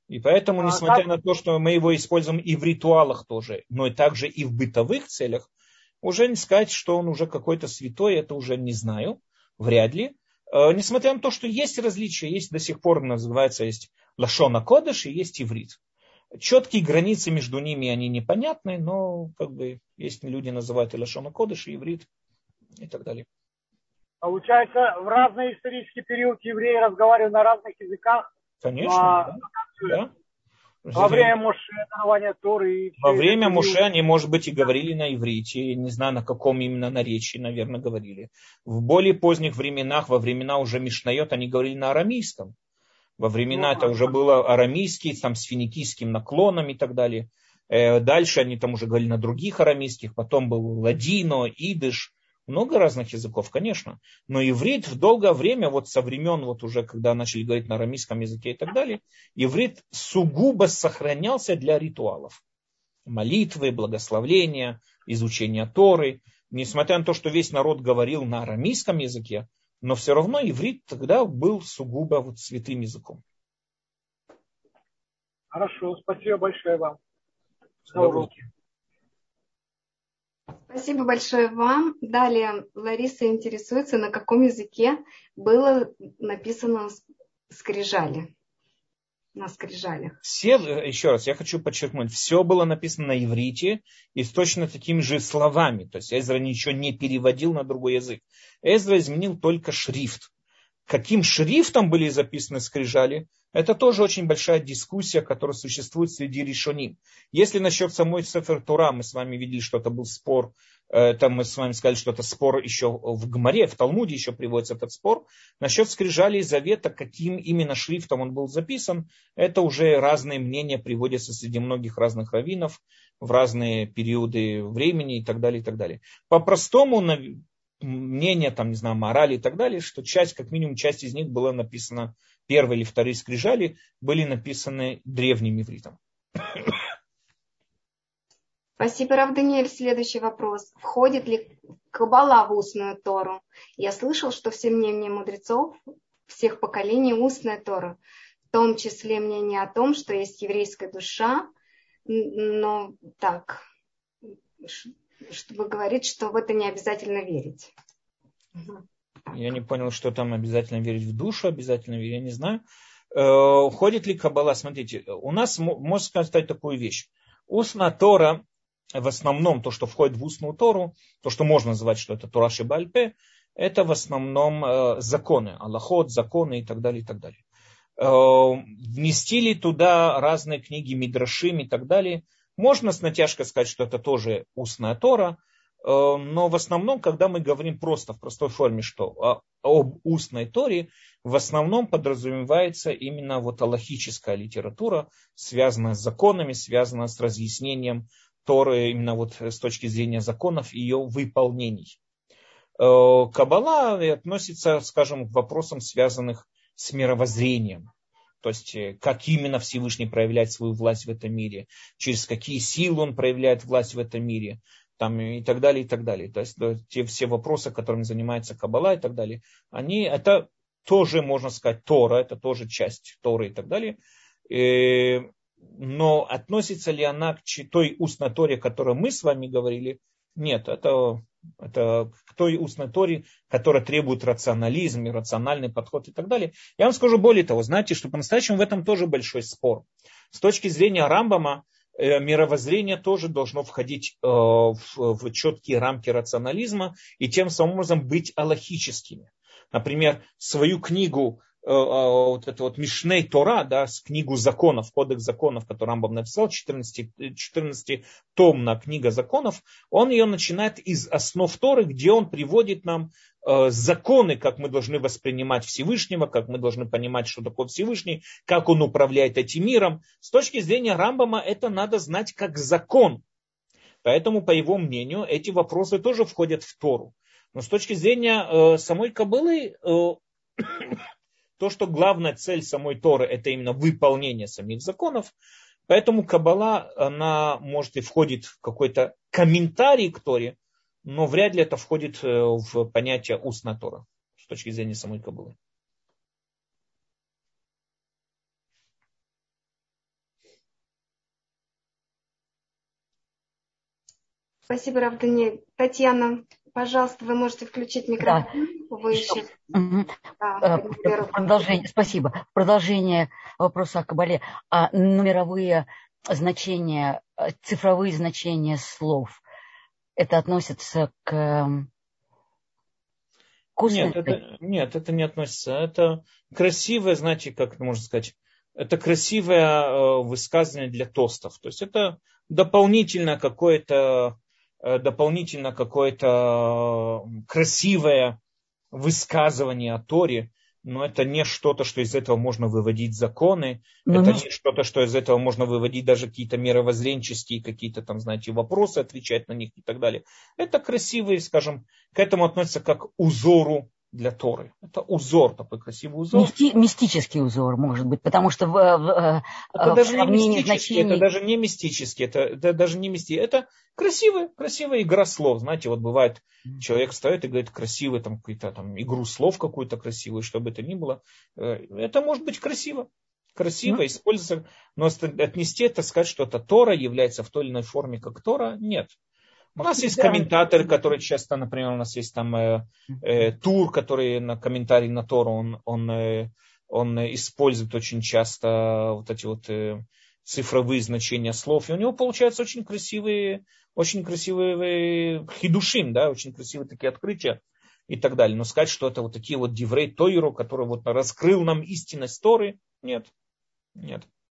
A: И поэтому, а несмотря на то, что мы его используем и в ритуалах тоже, но и также и в бытовых целях, уже не сказать, что он уже какой-то святой, это уже не знаю, вряд ли. А, несмотря на то, что есть различия, есть до сих пор, называется, есть лашона кодыш и есть иврит. Четкие границы между ними, они непонятны, но как бы есть люди называют и Лашона Кодыш, и иврит и так далее.
E: Получается, в разные исторические периоды евреи разговаривали на разных языках.
A: Конечно, а, да.
E: Во время Моше, дарования Торы.
A: Во время Моше они, может быть, и говорили на иврите, не знаю, на каком именно наречии, наверное, говорили. В более поздних временах, во времена уже Мишнает, они говорили на арамейском. Во времена это уже было арамейский, там с финикийским наклоном и так далее. Э, дальше они там уже говорили на других арамейских, потом был ладино, идыш, много разных языков, конечно. Но иврит в долгое время, вот со времен, вот уже когда начали говорить на арамейском языке и так далее, иврит сугубо сохранялся для ритуалов. Молитвы, благословления, изучения Торы. Несмотря на то, что весь народ говорил на арамейском языке, но все равно иврит тогда был сугубо вот святым языком.
E: Хорошо, спасибо большое вам
A: за уроки.
B: Спасибо большое вам. Далее Лариса интересуется, на каком языке было написано скрижали на скрижалях.
A: Все, еще раз, я хочу подчеркнуть, все было написано на иврите и с точно такими же словами. То есть Эзра ничего не переводил на другой язык. Эзра изменил только шрифт. Каким шрифтом были записаны скрижали, это тоже очень большая дискуссия, которая существует среди решоним. Если насчет самой Сефер Тура мы с вами видели, что это был спор, э, там мы с вами сказали, что это спор еще в Гмаре, в Талмуде еще приводится этот спор. Насчет скрижалей завета, каким именно шрифтом он был записан, это уже разные мнения приводятся среди многих разных раввинов в разные периоды времени и так далее, и так далее. По-простому мнение, там, не знаю, морали и так далее, что часть, как минимум, часть из них была написана, первые или вторые скрижали были написаны древним ивритом.
B: Спасибо, Рав Даниэль. Следующий вопрос. Входит ли Кабала в устную Тору? Я слышал, что все мнения мудрецов всех поколений устная Тора. В том числе мнение о том, что есть еврейская душа, но так, чтобы говорить, что в это не обязательно верить.
A: Я не понял, что там обязательно верить в душу, обязательно верить, я не знаю. Э, ходит ли Кабала? Смотрите, у нас можно сказать такую вещь. Устная Тора, в основном то, что входит в устную Тору, то, что можно называть, что это Тора Шибальпе, это в основном э, законы, Аллахот, законы и так далее, и так далее. Э, внести ли туда разные книги Мидрашим и так далее, можно с натяжкой сказать, что это тоже устная Тора, э, но в основном, когда мы говорим просто в простой форме, что об устной Торе, в основном подразумевается именно вот аллахическая литература, связанная с законами, связанная с разъяснением Торы именно вот с точки зрения законов и ее выполнений. Э, Кабала относится, скажем, к вопросам, связанных с мировоззрением. То есть, э, как именно Всевышний проявляет свою власть в этом мире, через какие силы он проявляет власть в этом мире, там, и так далее, и так далее. То есть, те все вопросы, которыми занимается Кабала и так далее, они, это тоже, можно сказать, Тора, это тоже часть Торы и так далее. И, э, но относится ли она к той устной Торе, о которой мы с вами говорили? Нет, это Это к той устной Торе, которая требует рационализм, рациональный подход и так далее. Я вам скажу более того, знаете, что по-настоящему в этом тоже большой спор. С точки зрения Рамбама, мировоззрение тоже должно входить э, в четкие рамки рационализма и тем самым образом быть аллахическими. Например, свою книгу Э, вот это вот Мишней Тора, да, с книгу законов, кодекс законов, который Рамбам написал, 14, 14 томна книга законов, он ее начинает из основ Торы, где он приводит нам э, законы, как мы должны воспринимать Всевышнего, как мы должны понимать, что такое Всевышний, как он управляет этим миром. С точки зрения Рамбама это надо знать как закон. Поэтому, по его мнению, эти вопросы тоже входят в Тору. Но с точки зрения э, самой Кабылы, э, то, что главная цель самой Торы это именно выполнение самих законов, поэтому Каббала, она может и входит в какой-то комментарий к Торе, но вряд ли это входит э, в понятие устная Тора с точки зрения самой Каббалы.
B: Спасибо, Равдане. Татьяна, Пожалуйста, вы можете включить микрофон. Да. Вы еще...
D: угу. да, Продолжение, спасибо. Продолжение вопроса о Кабале. А номеровые значения, цифровые значения слов, это относится к
A: нет это, нет, это не относится. Это красивое, знаете, как можно сказать, это красивое э, высказывание для тостов. То есть это дополнительно какое-то Э, дополнительно какое-то красивое высказывание о Торе, но это не что-то, что из этого можно выводить законы, но это не что-то, что из этого можно выводить даже какие-то мировоззренческие какие-то там, знаете, вопросы, отвечать на них и так далее. Это красивые, скажем, к этому относятся как узору для Торы. Это узор, такой красивый узор.
D: Мисти, мистический узор, может быть, потому что в, в,
A: это в даже сравнении значений... Это даже не мистический, это, это даже не мистический, это красивая, красивая игра слов. Знаете, вот бывает, человек встает и говорит красивый, там, какую-то там игру слов какую-то красивую, что бы это ни было. Э, это может быть красиво. Красиво ну. использоваться, но отнести это, сказать, что это Тора является в той или иной форме как Тора, нет. У нас есть комментаторы, которые часто, например, у нас есть там э, э, тур, который на комментарий на Тору, он, он, э, он использует очень часто вот эти вот э, цифровые значения слов, и у него получаются очень красивые, очень красивые э, хидушим, да, очень красивые такие открытия и так далее. Но сказать, что это вот такие вот диврей Тойру, который вот раскрыл нам истинность Торы, нет, нет.